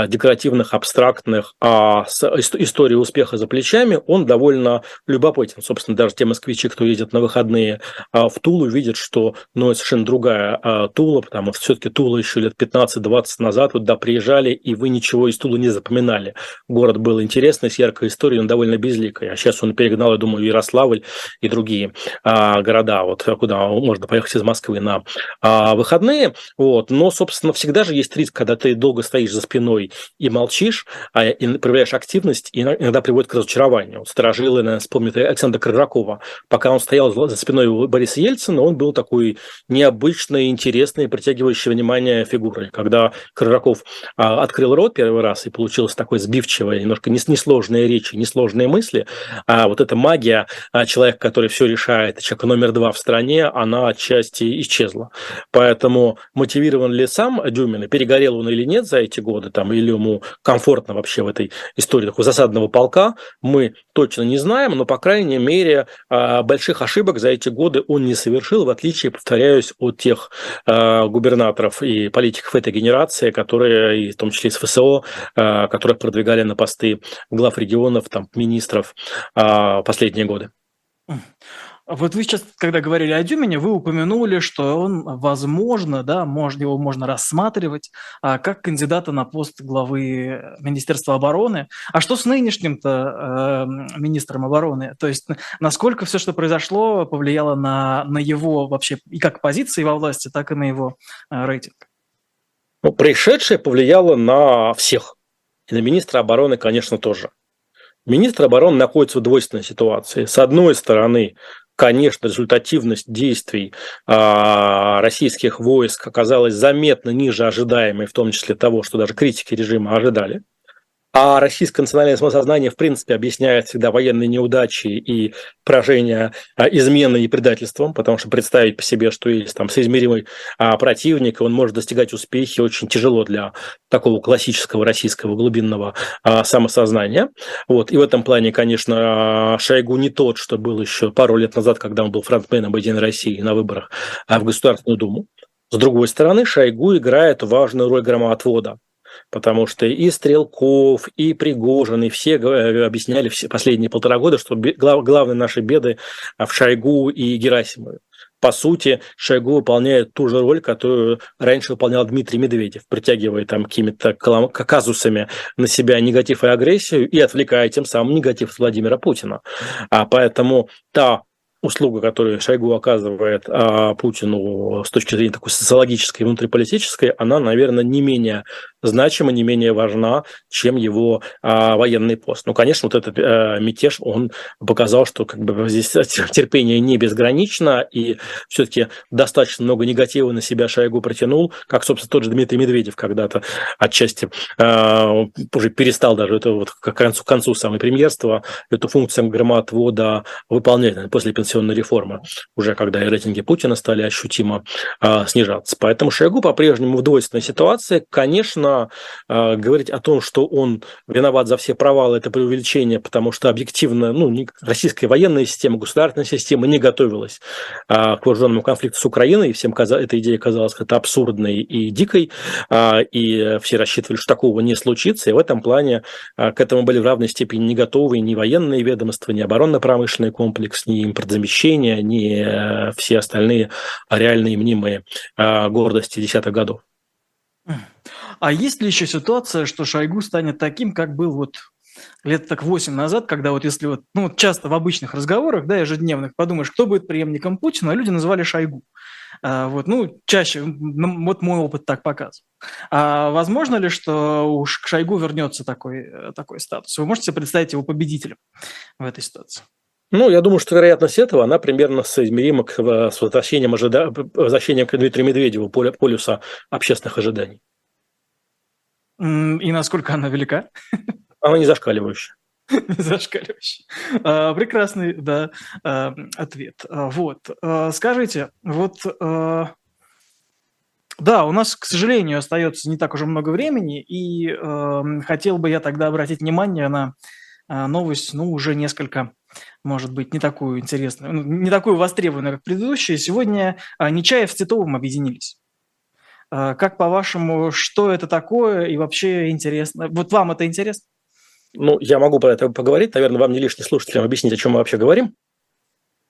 декоративных, абстрактных, а с историей истории успеха за плечами, он довольно любопытен. Собственно, даже те москвичи, кто едет на выходные а, в Тулу, видят, что ну, это совершенно другая а, Тула, потому что все-таки Тула еще лет 15-20 назад вот, да, приезжали, и вы ничего из Тулы не запоминали. Город был интересный, с яркой историей, он довольно безликий. А сейчас он перегнал, я думаю, Ярославль и другие а, города, вот куда можно поехать из Москвы на выходные. Вот. Но, собственно, всегда же есть риск, когда ты долго стоишь за спиной и молчишь, а, и проявляешь активность, и иногда приводит к разочарованию. Вот сторожилы, наверное, вспомнит Александра Крыракова. Пока он стоял за спиной Бориса Ельцина, он был такой необычной, интересной, притягивающей внимание фигурой. Когда Крыраков а, открыл рот первый раз и получилось такое сбивчивое, немножко несложные речи, несложные мысли, а вот эта магия а, человека, который все решает, человек номер два в стране, она отчасти исчезла. Поэтому мотивирован ли сам Дюмин, перегорел он или нет за эти годы, там, или ему комфортно вообще в этой истории такой засадного западного полка мы точно не знаем, но, по крайней мере, а, больших ошибок за эти годы он не совершил, в отличие, повторяюсь, от тех а, губернаторов и политиков этой генерации, которые, в том числе из ФСО, а, которых продвигали на посты глав регионов, там, министров последние годы. Вот вы сейчас, когда говорили о Дюмине, вы упомянули, что он, возможно, да, можно, его можно рассматривать а, как кандидата на пост главы Министерства обороны. А что с нынешним-то э, министром обороны? То есть насколько все, что произошло, повлияло на, на его вообще и как позиции во власти, так и на его э, рейтинг? Ну, происшедшее повлияло на всех. И на министра обороны, конечно, тоже. Министр обороны находится в двойственной ситуации. С одной стороны, конечно, результативность действий а, российских войск оказалась заметно ниже ожидаемой, в том числе того, что даже критики режима ожидали. А российское национальное самосознание, в принципе, объясняет всегда военные неудачи и поражения а, изменой и предательством, потому что представить по себе, что есть там соизмеримый а, противник, и он может достигать успехи, очень тяжело для такого классического российского глубинного а, самосознания. Вот. И в этом плане, конечно, Шойгу не тот, что был еще пару лет назад, когда он был фронтменом Единой России на выборах в Государственную Думу. С другой стороны, Шойгу играет важную роль громоотвода потому что и Стрелков, и Пригожин, и все э, объясняли все последние полтора года, что глав, главные наши беды в Шойгу и Герасимове. По сути, Шойгу выполняет ту же роль, которую раньше выполнял Дмитрий Медведев, притягивая там какими-то казусами на себя негатив и агрессию и отвлекая тем самым негатив Владимира Путина. А поэтому та услуга, которую Шойгу оказывает а, Путину с точки зрения такой социологической и внутриполитической, она, наверное, не менее значима, не менее важна, чем его а, военный пост. Ну, конечно, вот этот а, мятеж, он показал, что как бы здесь терпение не безгранично, и все-таки достаточно много негатива на себя Шойгу протянул, как, собственно, тот же Дмитрий Медведев когда-то отчасти а, уже перестал даже это вот к концу, к концу самой премьерства эту функцию громоотвода выполнять после пенсионной реформы, уже когда и рейтинги Путина стали ощутимо а, снижаться. Поэтому Шойгу по-прежнему в двойственной ситуации. Конечно, а, говорить о том, что он виноват за все провалы, это преувеличение, потому что объективно ну, российская военная система, государственная система не готовилась а, к вооруженному конфликту с Украиной, и всем эта идея казалась как-то абсурдной и дикой, а, и все рассчитывали, что такого не случится, и в этом плане а, к этому были в равной степени не готовы ни военные ведомства, ни оборонно-промышленный комплекс, ни импортозамещение ни э, все остальные реальные мнимые э, гордости десятых годов. А есть ли еще ситуация, что Шойгу станет таким, как был вот лет так 8 назад, когда вот если вот, ну, часто в обычных разговорах, да, ежедневных, подумаешь, кто будет преемником Путина, а люди называли Шойгу. А, вот, ну, чаще, ну, вот мой опыт так показывает. А возможно ли, что уж к Шойгу вернется такой, э, такой статус? Вы можете представить его победителем в этой ситуации? Ну, я думаю, что вероятность этого, она примерно соизмерима с возвращением, ожида... возвращением к Дмитрию Медведеву полюса общественных ожиданий. И насколько она велика? Она не зашкаливающая. Не зашкаливающий. А, прекрасный, да, а, ответ. А, вот. Скажите, вот да, у нас, к сожалению, остается не так уже много времени, и э, хотел бы я тогда обратить внимание на э, новость, ну, уже несколько, может быть, не такую интересную, ну, не такую востребованную, как предыдущая. Сегодня э, Нечаев с Титовым объединились. Э, как по-вашему, что это такое и вообще интересно? Вот вам это интересно? Ну, я могу про это поговорить. Наверное, вам не лишний слушателям объяснить, о чем мы вообще говорим.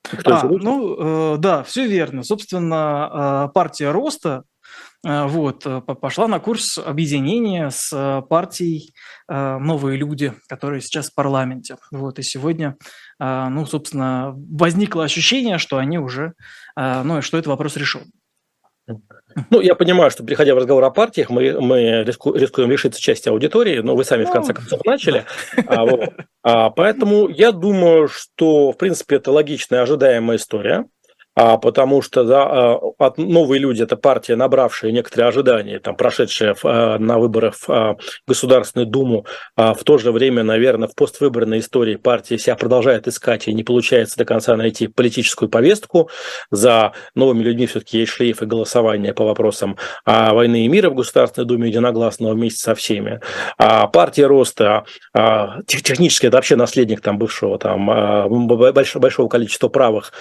Кто а, ну, э, да, все верно. Собственно, э, партия роста э, вот, э, пошла на курс объединения с э, партией «Новые люди», которые сейчас в парламенте. Вот, и сегодня, ну, собственно, возникло ощущение, что они уже, ну, что это вопрос решен. Ну, я понимаю, что, приходя в разговор о партиях, мы, мы риску, рискуем лишиться части аудитории, но вы сами, в конце ну, концов, начали. А, вот. а, поэтому я думаю, что, в принципе, это логичная, ожидаемая история а, потому что да, а, от, новые люди – это партия, набравшая некоторые ожидания, там, прошедшая в, а, на выборах в а, Государственную Думу, а в то же время, наверное, в поствыборной истории партия себя продолжает искать, и не получается до конца найти политическую повестку. За новыми людьми все-таки есть шлейф и голосование по вопросам войны и мира в Государственной Думе единогласного вместе со всеми. А партия роста, а, технически это вообще наследник там бывшего там, большого, количества правых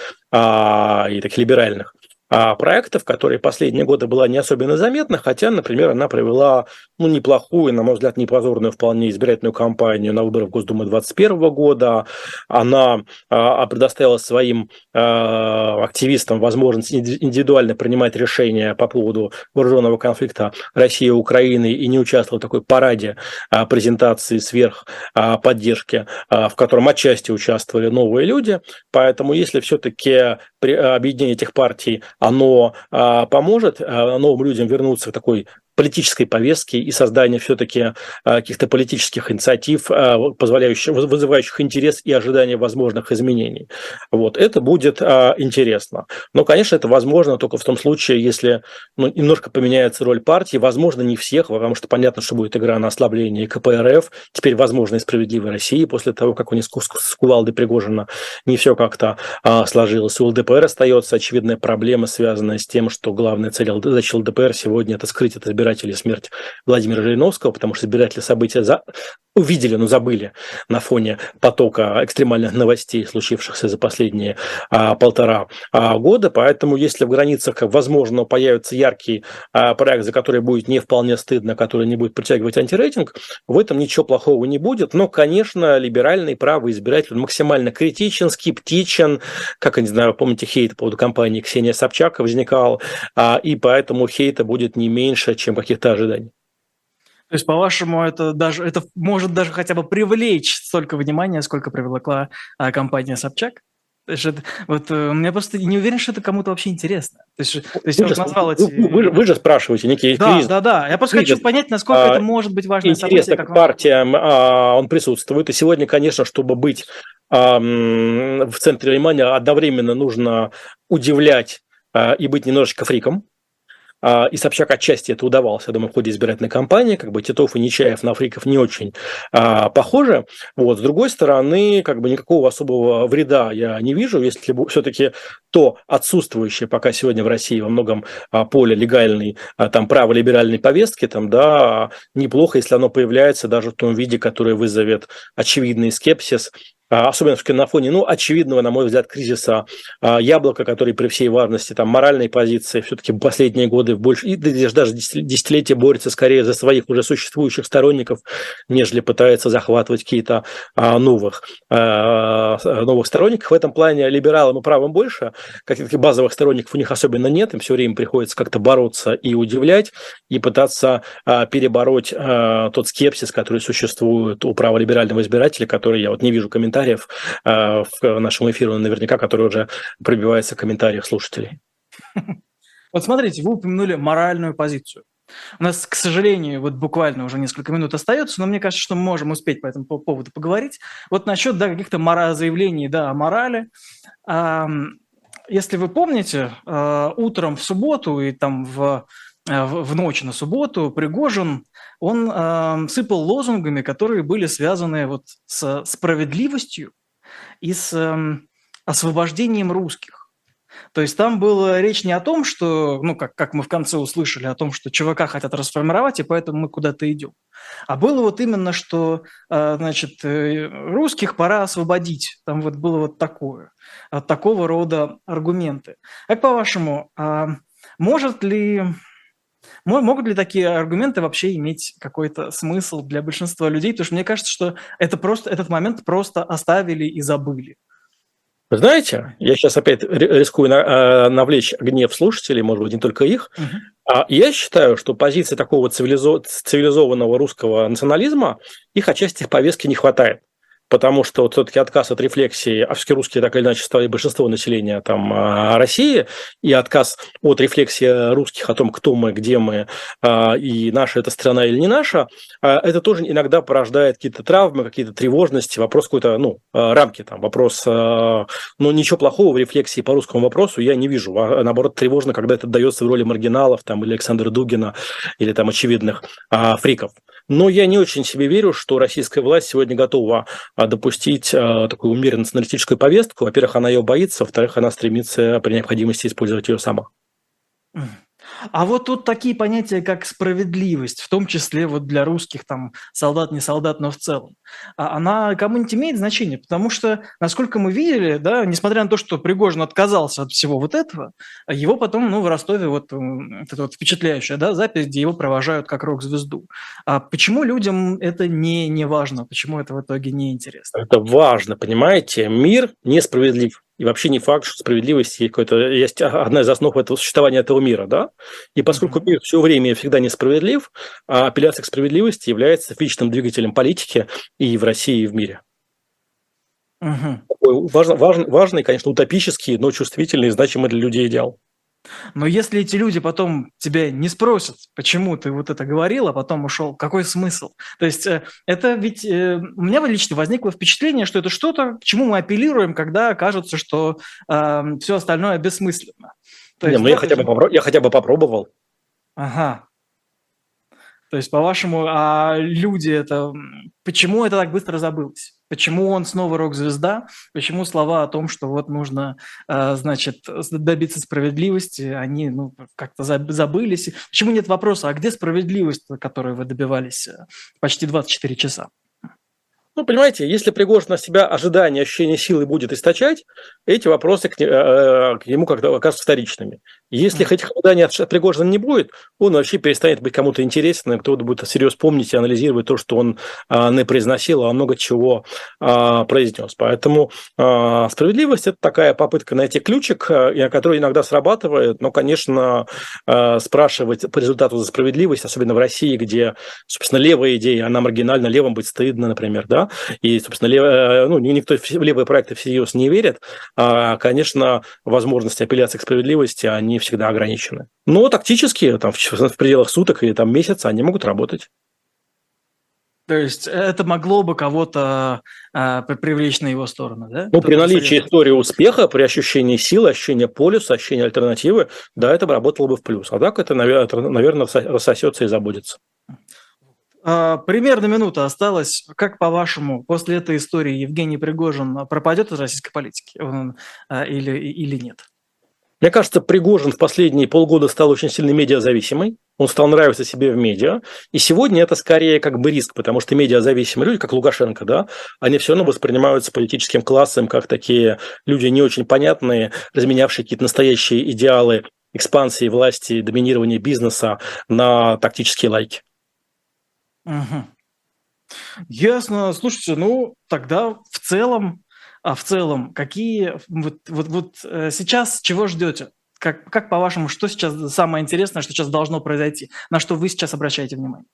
и таких либеральных а, проектов, которые последние годы была не особенно заметна, хотя, например, она провела ну, неплохую, на мой взгляд, непозорную вполне избирательную кампанию на выборах Госдумы 2021 года. Она а, предоставила своим а, активистам возможность индивидуально принимать решения по поводу вооруженного конфликта России и Украины и не участвовала в такой параде а, презентации сверх а, поддержки, а, в котором отчасти участвовали новые люди. Поэтому если все-таки объединение этих партий оно а, поможет а, новым людям вернуться к такой политической повестки и создания все-таки а, каких-то политических инициатив, а, позволяющих, вызывающих интерес и ожидания возможных изменений. Вот, это будет а, интересно. Но, конечно, это возможно только в том случае, если ну, немножко поменяется роль партии, возможно, не всех, потому что понятно, что будет игра на ослабление КПРФ, теперь, возможно, и справедливой России после того, как у них с Кувалды Пригожина не все как-то сложилось. У ЛДПР остается очевидная проблема, связанная с тем, что главная цель задача ЛДПР сегодня – это скрыть от избирателей избиратели смерть Владимира Жириновского, потому что избиратели события за... увидели, но забыли на фоне потока экстремальных новостей, случившихся за последние а, полтора а, года. Поэтому, если в границах, возможно, появится яркий а, проект, за который будет не вполне стыдно, который не будет притягивать антирейтинг, в этом ничего плохого не будет. Но, конечно, либеральный правый избиратель максимально критичен, скептичен. Как, я не знаю, помните, хейт по поводу компании Ксения Собчак возникал, а, и поэтому хейта будет не меньше, чем каких-то ожиданий. То есть, по-вашему, это даже это может даже хотя бы привлечь столько внимания, сколько привлекла а, компания Собчак? То есть, это, вот э, я просто не уверен, что это кому-то вообще интересно. То есть, то есть вы, же, назвал эти... вы, вы же спрашиваете некий да, кризис. Да, да, Я просто кризис. хочу понять, насколько а, это может быть важное интересно, событие. Как партиям а, он присутствует. И сегодня, конечно, чтобы быть а, в центре внимания, одновременно нужно удивлять а, и быть немножечко фриком. А, и Собчак отчасти это удавалось, я думаю, в ходе избирательной кампании. Как бы Титов и Нечаев на фриков не очень а, похожи. Вот. С другой стороны, как бы никакого особого вреда я не вижу, если все-таки то отсутствующее пока сегодня в России во многом а, поле легальной, а, там, праволиберальной повестки, там, да, неплохо, если оно появляется даже в том виде, который вызовет очевидный скепсис особенно все на фоне, ну, очевидного, на мой взгляд, кризиса а, яблока, который при всей важности там моральной позиции все-таки последние годы больше, и даже десятилетия борется скорее за своих уже существующих сторонников, нежели пытается захватывать какие-то новых, новых сторонников. В этом плане либералам и правым больше, каких-то базовых сторонников у них особенно нет, им все время приходится как-то бороться и удивлять, и пытаться перебороть тот скепсис, который существует у праволиберального избирателя, который я вот не вижу комментариев э, в нашем эфире, наверняка, который уже пробивается в комментариях слушателей. Вот смотрите, вы упомянули моральную позицию. У нас, к сожалению, вот буквально уже несколько минут остается, но мне кажется, что мы можем успеть по этому поводу поговорить. Вот насчет да, каких-то мора- заявлений да, о морали. Если вы помните, э, утром в субботу и там в Э, в ночь на субботу Пригожин, он э, сыпал лозунгами, которые были связаны вот с справедливостью и с э, освобождением русских. То есть там была речь не о том, что, ну, как, как мы в конце услышали, о том, что ЧВК хотят расформировать, и поэтому мы куда-то идем. А было вот именно, что, э, значит, э, русских пора освободить. Там вот было вот такое, такого рода аргументы. Как по-вашему, а может ли Могут ли такие аргументы вообще иметь какой-то смысл для большинства людей? Потому что мне кажется, что это просто, этот момент просто оставили и забыли. Вы знаете, я сейчас опять рискую э, навлечь гнев слушателей, может быть, не только их. Угу. Я считаю, что позиции такого цивилизованного русского национализма, их отчасти в повестке не хватает потому что вот все-таки отказ от рефлексии, а все русские так или иначе стали большинство населения там а, России, и отказ от рефлексии русских о том, кто мы, где мы, а, и наша это страна или не наша, а, это тоже иногда порождает какие-то травмы, какие-то тревожности, вопрос какой-то, ну, рамки там, вопрос, ну, ничего плохого в рефлексии по русскому вопросу я не вижу, а наоборот тревожно, когда это дается в роли маргиналов там или Александра Дугина или там очевидных фриков. Но я не очень себе верю, что российская власть сегодня готова а, допустить а, такую умеренно националистическую повестку. Во-первых, она ее боится, во-вторых, она стремится при необходимости использовать ее сама. А вот тут такие понятия, как справедливость, в том числе вот для русских там солдат, не солдат, но в целом, а она кому-нибудь имеет значение? Потому что, насколько мы видели, да, несмотря на то, что Пригожин отказался от всего вот этого, его потом, ну, в Ростове вот эта вот впечатляющая, да, запись, где его провожают как рок-звезду. А почему людям это не, не важно? Почему это в итоге не интересно? Это важно, понимаете? Мир несправедлив. И вообще не факт, что справедливость есть, какой-то, есть одна из основ этого существования этого мира. Да? И поскольку мир все время всегда несправедлив, а апелляция к справедливости является вечным двигателем политики и в России, и в мире. Угу. Такой важный, важный, важный, конечно, утопический, но чувствительный, значимый для людей идеал. Но если эти люди потом тебя не спросят, почему ты вот это говорил, а потом ушел, какой смысл? То есть э, это ведь э, у меня лично возникло впечатление, что это что-то, к чему мы апеллируем, когда кажется, что э, все остальное бессмысленно. То не, есть, ну я, хотя бы попро- я хотя бы попробовал. Ага. То есть, по-вашему, а люди это... Почему это так быстро забылось? Почему он снова рок-звезда? Почему слова о том, что вот нужно, э, значит, добиться справедливости, они ну, как-то забылись? Почему нет вопроса, а где справедливость, которой вы добивались э, почти 24 часа? Ну, понимаете, если Пригожин на себя ожидание, ощущение силы будет источать, эти вопросы к, э, к нему как-то окажутся вторичными. Если mm. этих ожиданий от Пригожина не будет, он вообще перестанет быть кому-то интересным, кто-то будет всерьез помнить и анализировать то, что он а, не произносил, а много чего а, произнес. Поэтому а, справедливость – это такая попытка найти ключик, а, который иногда срабатывает, но, конечно, а, спрашивать по результату за справедливость, особенно в России, где, собственно, левая идея, она маргинальна, левым быть стыдно, например, да, и, собственно, лев... Э, ну, никто в левые проекты всерьез не верит, а, конечно, возможности апелляции к справедливости, они всегда ограничены. Но тактически, там, в, в пределах суток или там месяца они могут работать. То есть это могло бы кого-то а, привлечь на его сторону, да? Ну, при наличии советует? истории успеха, при ощущении силы, ощущении полюса, ощущении альтернативы, да, это бы работало бы в плюс. А так это, наверное, рассосется и забудется. А, примерно минута осталась. Как по-вашему, после этой истории Евгений Пригожин пропадет из российской политики а, или, или нет? Мне кажется, Пригожин в последние полгода стал очень сильно медиазависимый. он стал нравиться себе в медиа, и сегодня это скорее как бы риск, потому что медиазависимые люди, как Лукашенко, да, они все равно воспринимаются политическим классом как такие люди не очень понятные, разменявшие какие-то настоящие идеалы экспансии власти, доминирования бизнеса на тактические лайки. Угу. Ясно. Слушайте, ну тогда в целом, а в целом, какие вот, вот, вот э, сейчас чего ждете? Как, как по-вашему, что сейчас самое интересное, что сейчас должно произойти? На что вы сейчас обращаете внимание?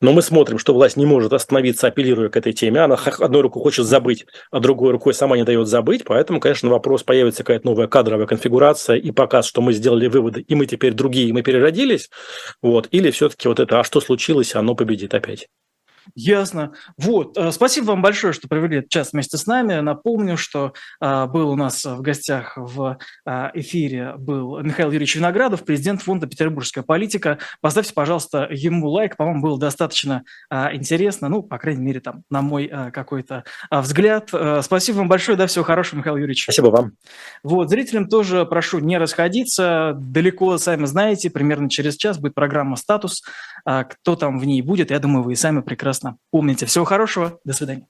Но мы смотрим, что власть не может остановиться, апеллируя к этой теме. Она одной рукой хочет забыть, а другой рукой сама не дает забыть. Поэтому, конечно, вопрос, появится какая-то новая кадровая конфигурация и показ, что мы сделали выводы, и мы теперь другие, мы переродились. Вот. Или все-таки вот это, а что случилось, оно победит опять. Ясно. Вот. Э, спасибо вам большое, что провели этот час вместе с нами. Напомню, что а, был у нас в гостях в а, эфире был Михаил Юрьевич Виноградов, президент фонда «Петербургская политика». Поставьте, пожалуйста, ему лайк. По-моему, было достаточно интересно. Ну, по крайней мере, там, на мой какой-то взгляд. Спасибо вам большое. Да, всего хорошего, Михаил Юрьевич. Спасибо вам. Вот. Зрителям тоже прошу не расходиться. Далеко, сами знаете, примерно через час будет программа «Статус». Кто там в ней будет, я думаю, вы и сами прекрасно помните. Всего хорошего, до свидания.